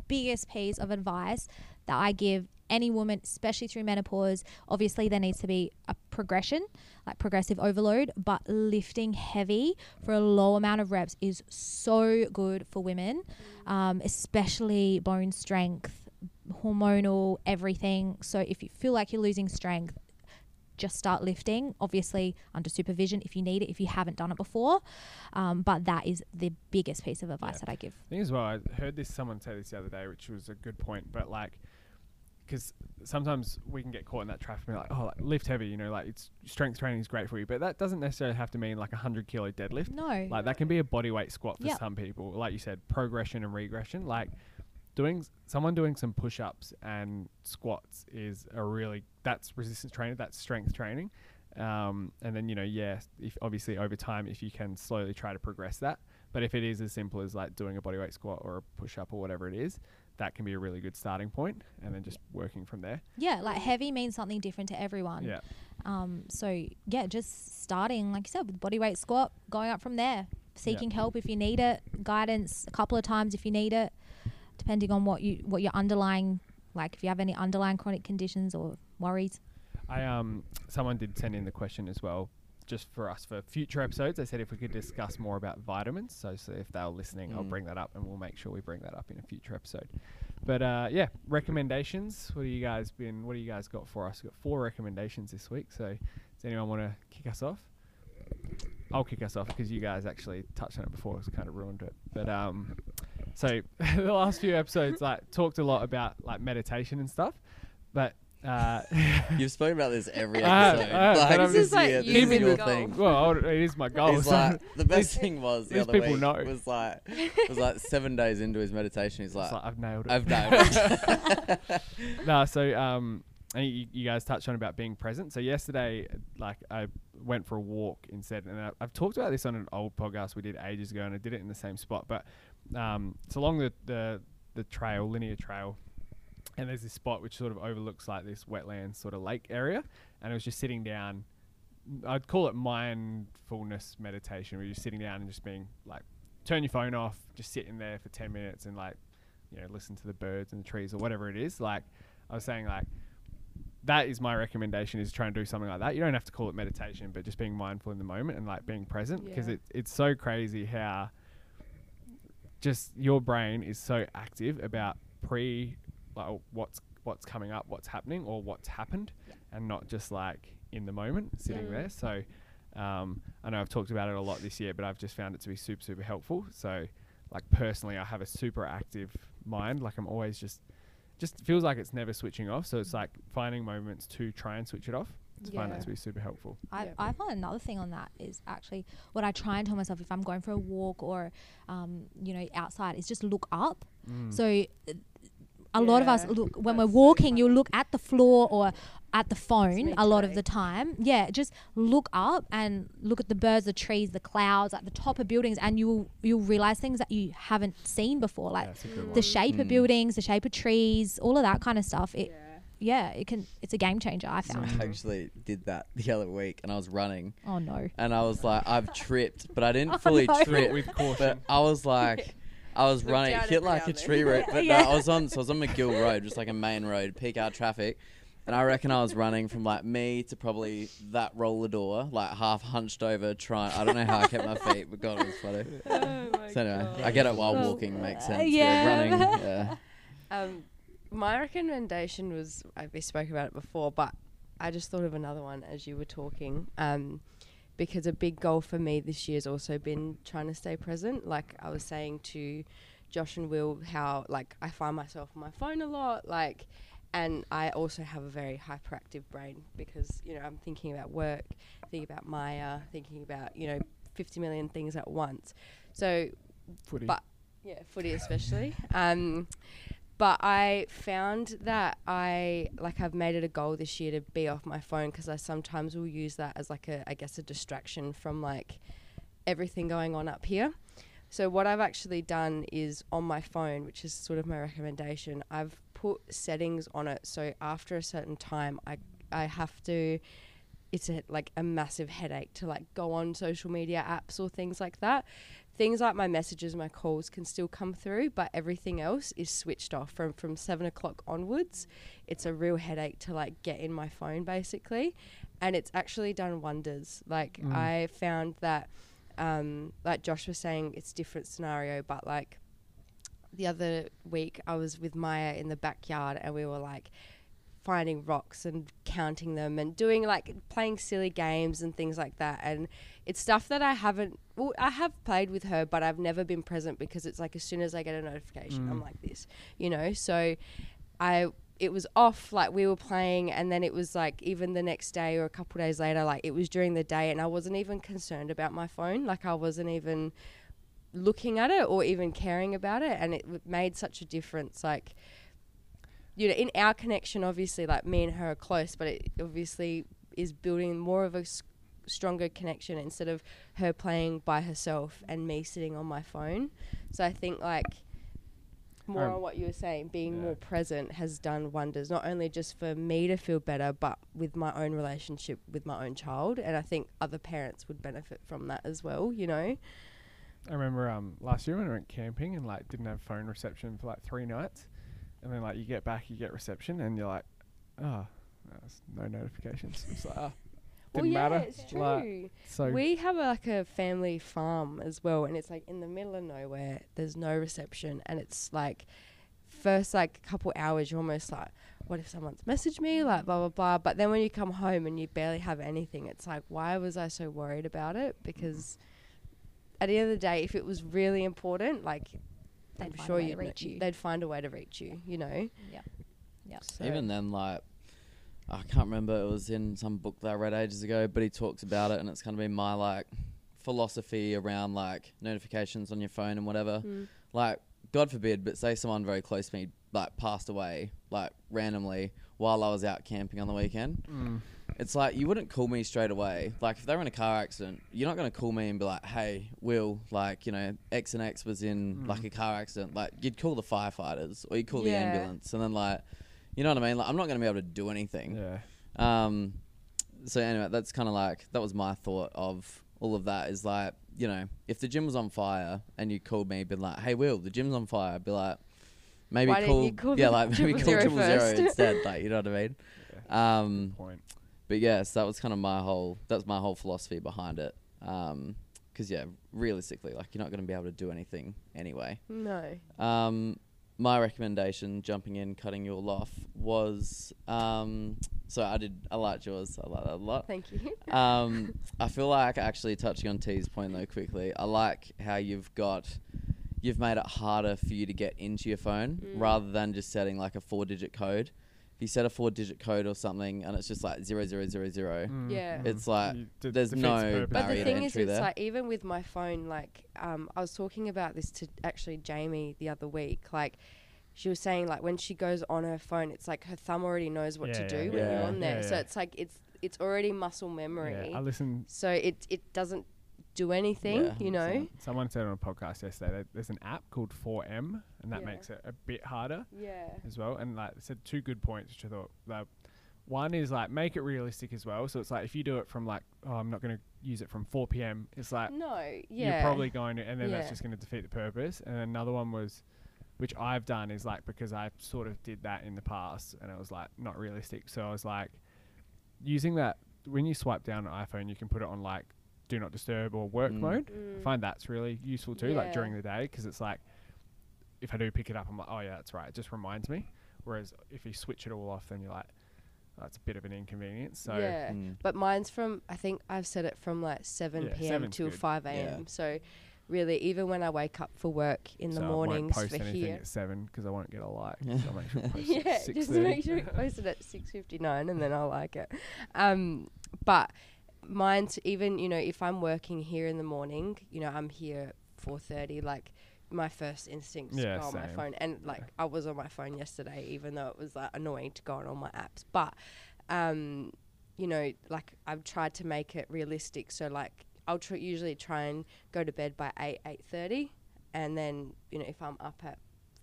biggest piece of advice that I give any woman, especially through menopause. Obviously, there needs to be a progression, like progressive overload, but lifting heavy for a low amount of reps is so good for women, um, especially bone strength, hormonal, everything. So, if you feel like you're losing strength, just start lifting, obviously under supervision if you need it, if you haven't done it before. Um, but that is the biggest piece of advice Yeah. that I give. thing as well, I heard this someone say this the other day, which was a good point. But like, because sometimes we can get caught in that trap and be like, oh, like, lift heavy, you know, like it's strength training is great for you, but that doesn't necessarily have to mean like a hundred kilo deadlift. No. Like that can be a body weight squat for Yep. some people. Like you said, progression and regression. Like doing s- someone doing some push ups and squats is a really that's resistance training. That's strength training. Um, and then you know, yeah, if obviously over time, if you can slowly try to progress that. But if it is as simple as like doing a bodyweight squat or a push up or whatever it is, that can be a really good starting point, and then just working from there. yeah, like heavy means something different to everyone. Yeah, Um, so yeah, just starting, like you said, with body weight squat, going up from there, seeking help if you need it, guidance a couple of times if you need it, depending on what you what your underlying like if you have any underlying chronic conditions or worries. I um someone did send in the question as well, just for us for future episodes. They said if we could discuss more about vitamins. So, so if they're listening, I'll Mm. bring that up, and we'll make sure we bring that up in a future episode. But uh, yeah, recommendations. What do you guys been? What do you guys got for us? We've got four recommendations this week. So, does anyone want to kick us off? I'll kick us off because you guys actually touched on it before. It's kind of ruined it. But um, so the last few episodes like talked a lot about like meditation and stuff, but uh, You've spoken about this every I have, episode. I have, like, but I'm this just- is like yeah, you this is with your thing. well, it is my goal. He's so- like the best thing was the these other people week know. was like was like seven days into his meditation. He's it's like, like, I've nailed it. I've nailed it. no, so um, and you, you guys touched on about being present. So yesterday, like I went for a walk instead, and I, I've talked about this on an old podcast we did ages ago, and I did it in the same spot. But um, it's along the, the the trail, linear trail, and there's this spot which sort of overlooks like this wetland sort of lake area, and I was just sitting down. I'd call it mindfulness meditation, where you're sitting down and just being like, turn your phone off, just sitting there for ten minutes, and like you know listen to the birds and the trees or whatever it is. Like I was saying, like that is my recommendation is try and do something like that. You don't have to call it meditation, but just being mindful in the moment and like being present because Yeah. it, it's so crazy how just your brain is so active about pre like what's what's coming up, what's happening, or what's happened, and not just like in the moment sitting Yeah. there. So um, I know I've talked about it a lot this year, but I've just found it to be super super helpful. So like personally, I have a super active mind. Like I'm always just just feels like it's never switching off. So it's like finding moments to try and switch it off. I find that to be super helpful. I, Yeah. I find another thing on that is actually what I try and tell myself if I'm going for a walk or, um, you know, outside is just look up. Mm. So a lot of us look when we're that's so walking, you funny. look at the floor or at the phone a lot of the time. Yeah, just look up and look at the birds, the trees, the clouds at the top of buildings, and you'll you'll realize things that you haven't seen before, like Yeah, it's a good the one. shape of Mm. buildings, the shape of trees, all of that kind of stuff. It, Yeah. yeah, it can. It's a game changer. I found. I actually did that the other week, and I was running, Oh no. and I was like, I've tripped, but I didn't Oh, fully no. Do it trip. with But caution. I was like, I was running, hit like a tree root, but Yeah. no, I was on, so I was on Magill Road, just like a main road, peak hour traffic, and I reckon I was running from like me to probably that roller door, like half hunched over, trying. I don't know how I kept my feet, but God, it was funny. Oh So anyway, God. I get it while walking makes sense. yeah. running, yeah. Um, my recommendation was I we spoke about it before, but I just thought of another one as you were talking. Um, because a big goal for me this year has also been trying to stay present. Like I was saying to Josh and Will, how like I find myself on my phone a lot, like, and I also have a very hyperactive brain because you know I'm thinking about work, thinking about Maya, thinking about you know 50 million things at once. So Footy. but yeah, footy especially. Um, but I found that I like I've made it a goal this year to be off my phone because I sometimes will use that as like a I guess a distraction from like everything going on up here. So what I've actually done is on my phone, which is sort of my recommendation, I've put settings on it so after a certain time I I have to it's a like a massive headache to like go on social media apps or things like that things like my messages, my calls can still come through, but everything else is switched off from from seven o'clock onwards. It's a real headache to like get in my phone basically, and it's actually done wonders. Like Mm. I found that, um, like Josh was saying, it's different scenario, but like the other week I was with Maya in the backyard and we were like finding rocks and counting them and doing like playing silly games and things like that. And it's stuff that I haven't well, I have played with her but I've never been present because it's like as soon as I get a notification I'm Mm. like this you know? So I it was off like we were playing and then it was like even the next day or a couple days later like it was during the day and I wasn't even concerned about my phone. Like I wasn't even looking at it or even caring about it and it made such a difference. Like you know in our connection obviously like me and her are close but it obviously is building more of a s- stronger connection instead of her playing by herself and me sitting on my phone so i think like more Um, on what you were saying being yeah. more present has done wonders not only just for me to feel better but with my own relationship with my own child and i think other parents would benefit from that as well you know I remember um last year when I went camping and like didn't have phone reception for like three nights, and then like you get back, you get reception, and you're like, ah, oh, there's no notifications. It's like, oh, didn't yeah matter. it's true Like, so we have a, like a family farm as well, and it's like in the middle of nowhere. There's no reception, and it's like first like couple hours you're almost like, what if someone's messaged me? Like blah blah blah. But then when you come home and you barely have anything, it's like, why was I so worried about it? Mm-hmm. Because at the end of the day, if it was really important, like They'd I'm sure you'd reach you. they'd find a way to reach you. You know. Yeah. Yep. So- Even then, like, I can't remember. It was in some book that I read ages ago, but he talks about it, and it's kind of been my like philosophy around like notifications on your phone and whatever. Mm. Like, God forbid, but say someone very close to me like passed away like randomly while I was out camping on the weekend. mm, It's like you wouldn't call me straight away. Like if they were in a car accident, you're not going to call me and be like, "Hey, Will, like you know, X and X was in Mm. like a car accident." Like you'd call the firefighters or you'd call the ambulance, and then like, you know what I mean? Like I'm not going to be able to do anything. yeah, Um, so anyway, that's kind of like that was my thought of all of that. Is like you know, if the gym was on fire and you called me, been like, "Hey, Will, the gym's on fire," I'd be like, maybe Why didn't call, you call yeah, like maybe call zero triple zero first? instead. Like you know what I mean? Um, Point. But yes, that was kind of my whole. That's my whole philosophy behind it. Um 'cause yeah, realistically, like you're not going to be able to do anything anyway. No. Um, my recommendation, jumping in, cutting you all off, was um, so I did. I liked yours. I like that a lot. Thank you. Um, I feel like actually touching on Ti's point though quickly. I like how you've got, you've made it harder for you to get into your phone Mm. rather than just setting like a four-digit code. If you set a four-digit code or something and it's just like zero zero zero zero, Mm, Yeah. mm. It's like, d- there's no. But the barrier to thing is, it's there. like even with my phone, like um, I was talking about this to actually Jamie the other week. Like she was saying, like when she goes on her phone, it's like her thumb already knows what Yeah, to do yeah, when you're on there. Yeah, So it's like it's it's already muscle memory. Yeah, I listen. so it it doesn't do anything, Yeah, you know. Someone, someone said on a podcast yesterday that there's an app called 4M, and that Yeah. makes it a bit harder Yeah. as well. And like said, two good points which I thought. Like, one is like make it realistic as well. So it's like if you do it from like, oh, I'm not going to use it from 4 p.m. It's like No. Yeah. you're probably going to, and then that's just going to defeat the purpose. And another one was, which I've done is like because I sort of did that in the past, and it was like not realistic. So I was like, using that when you swipe down an iPhone, you can put it on like do not disturb or work Mm. mode. I Mm. find that's really useful too, like during the day, because it's like if I do pick it up, I'm like, oh yeah, that's right. It just reminds me. Whereas if you switch it all off, then you're like, that's a bit of an inconvenience. So yeah. Mm. But mine's from I think I've set it from like seven Yeah, p.m. seven's till good. five a.m. So really, even when I wake up for work in so the I won't post for anything here. at seven because I won't get a like. so I'll make sure yeah, at just make sure you post it at six fifty nine, and then I'll like it. Um, but mine's even you know if I'm working here in the morning, you know I'm here four thirty. Like my first instinct is Yeah, to go on my phone, and like I was on my phone yesterday, even though it was like annoying to go on all my apps. But um, you know, like I've tried to make it realistic. So like I'll tr- usually try and go to bed by eight eight thirty, and then you know if I'm up at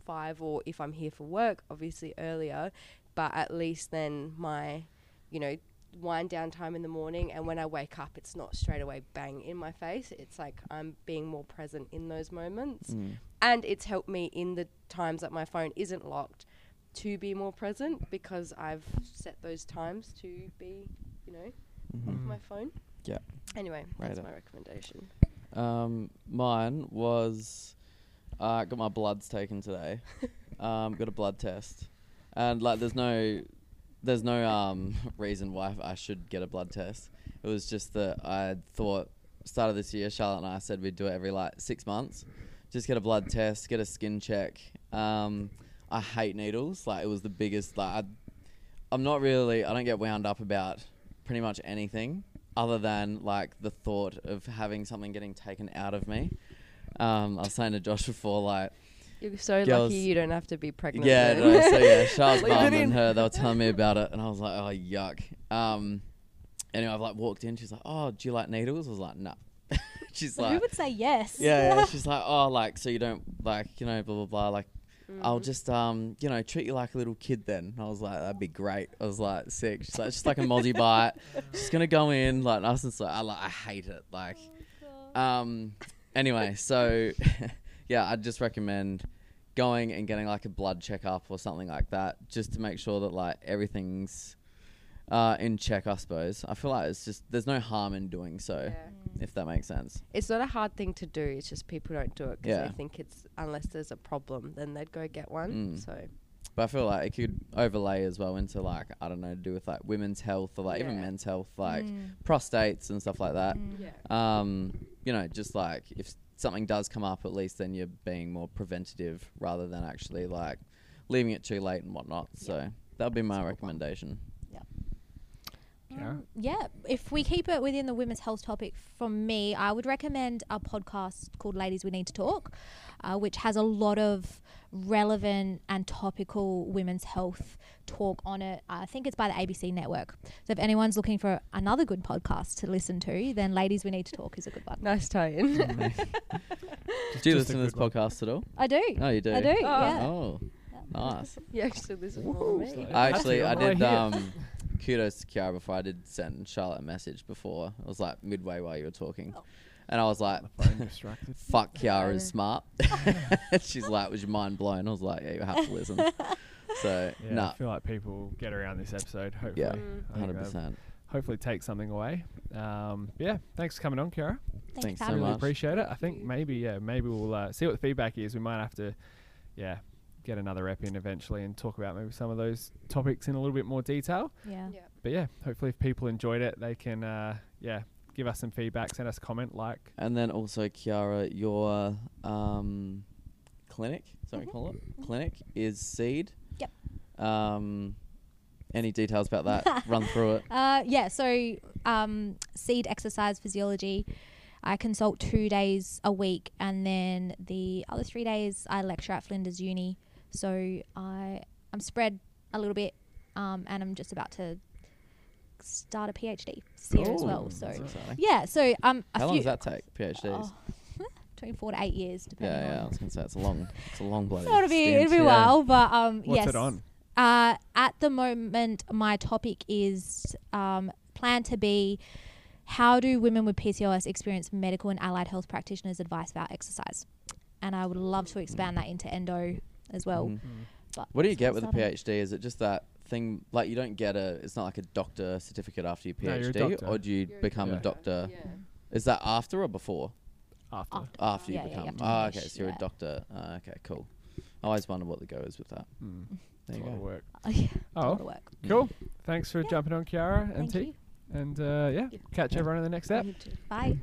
five or if I'm here for work, obviously earlier, but at least then my, you know, wind down time in the morning and when I wake up it's not straight away bang in my face. It's like I'm being more present in those moments. Mm. And it's helped me in the times that my phone isn't locked to be more present because I've set those times to be, you know, Mhm. off Mm. my phone. Yeah. Anyway, Right that's up. my recommendation. Um, mine was I got my bloods taken today. um, got a blood test, and like there's no there's no um reason why I should get a blood test. It was just that I thought start of this year, Charlotte and I said we'd do it every like six months. Just get a blood test, get a skin check. Um, I hate needles. Like it was the biggest. Like I, I'm not really. I don't get wound up about pretty much anything other than like the thought of having something getting taken out of me. Um, I was saying to Josh before, like, You're so Girls- lucky you don't have to be pregnant. yeah, no, so yeah, Charles Leave it mum and her, they were telling me about it, and I was like, oh yuck. Um, anyway, I've like walked in. She's like, oh, do you like needles? I was like, no. she's like, Who would say yes? yeah, yeah. She's like, oh, like so you don't like you know blah blah blah. Like I'll Mm. just um you know treat you like a little kid then. I was like, that'd be great. I was like sick. She's like, just like a mozzie bite. She's gonna go in like nice and slow. I like I hate it. Like um anyway, so yeah, I'd just recommend going and getting like a blood checkup or something like that, just to make sure that like everything's uh, in check. I suppose. I feel like it's just there's no harm in doing so, Yeah. if that makes sense. It's not a hard thing to do. It's just people don't do it because Yeah. they think it's unless there's a problem, then they'd go get one. Mm. So But I feel like it could overlay as well into like I don't know, to do with like women's health or like even Yeah. men's health, like Mm. prostates and stuff like that. Mm. yeah, Um, you know, just like if s- something does come up, at least then you're being more preventative rather than actually like leaving it too late and whatnot. So that would be my That's a good one. recommendation. Yeah. Um, yeah, if we keep it within the women's health topic, from me, I would recommend a podcast called Ladies We Need to Talk, uh, which has a lot of relevant and topical women's health talk on it. I think it's by the ABC network. So if anyone's looking for another good podcast to listen to, then Ladies We Need to Talk is a good one. nice tie-in. Do you listen to this one. podcast at all? I do. Oh, you do. I do. yeah. Oh, nice. you actually listen more than me. I actually I did um kudos to Kiara before I did send Charlotte a message before. It was like midway while you were talking. Oh. And I was like, fuck, Kiara is smart. She's like, was your mind blown? I was like, yeah, you have to listen. So, Yeah, nah, I feel like people get around this episode. Hopefully, Yeah, 100%. uh, Hopefully, take something away. Um, yeah, thanks for coming on, Kiara. Thanks, Thanks so having really me. much. appreciate it. I think maybe yeah, maybe we'll uh, see what the feedback is. We might have to, yeah, get another rep in eventually and talk about maybe some of those topics in a little bit more detail. Yeah. Yeah. But yeah, hopefully if people enjoyed it, they can uh, yeah give us some feedback, send us a comment, like. And then also, Kiara, your um, clinic, sorry, call it clinic is Seed. Yep. Um, any details about that? Run through it. Uh, yeah, so um, seed exercise physiology. I consult two days a week, and then the other three days I lecture at Flinders Uni. So I I'm spread a little bit, um, and I'm just about to start a PhD this year as well. So yeah, so um, a How long does that take? PhDs. oh, between four to eight years, depending yeah, yeah. I was gonna say it's a long, it's a long bloody. It'll be stint, it'll be a yeah. while, but um, What's yes. it on? Uh, at the moment, my topic is um, planned to be how do women with PCOS experience medical and allied health practitioners' advice about exercise? And I would love to expand that into endo as well. Mhm. But What do you get with a. PhD? Is it just that thing? Like you don't get a. It's not like a doctor certificate after your No, you're a PhD, doctor. or do you You're a become a doctor. doctor? Is that after or before? After. After. After you Yeah, yeah, you become. have to oh, okay. finish, So you're yeah. a doctor. Oh, okay, cool. I always wonder what the go is with that. Mm. There It's you a lot of go. work. Oh, yeah, a lot of work. cool. Thanks for Yeah. jumping on, Kiara and Thank Ti. you. And uh, yeah, catch everyone in the next step. Bye.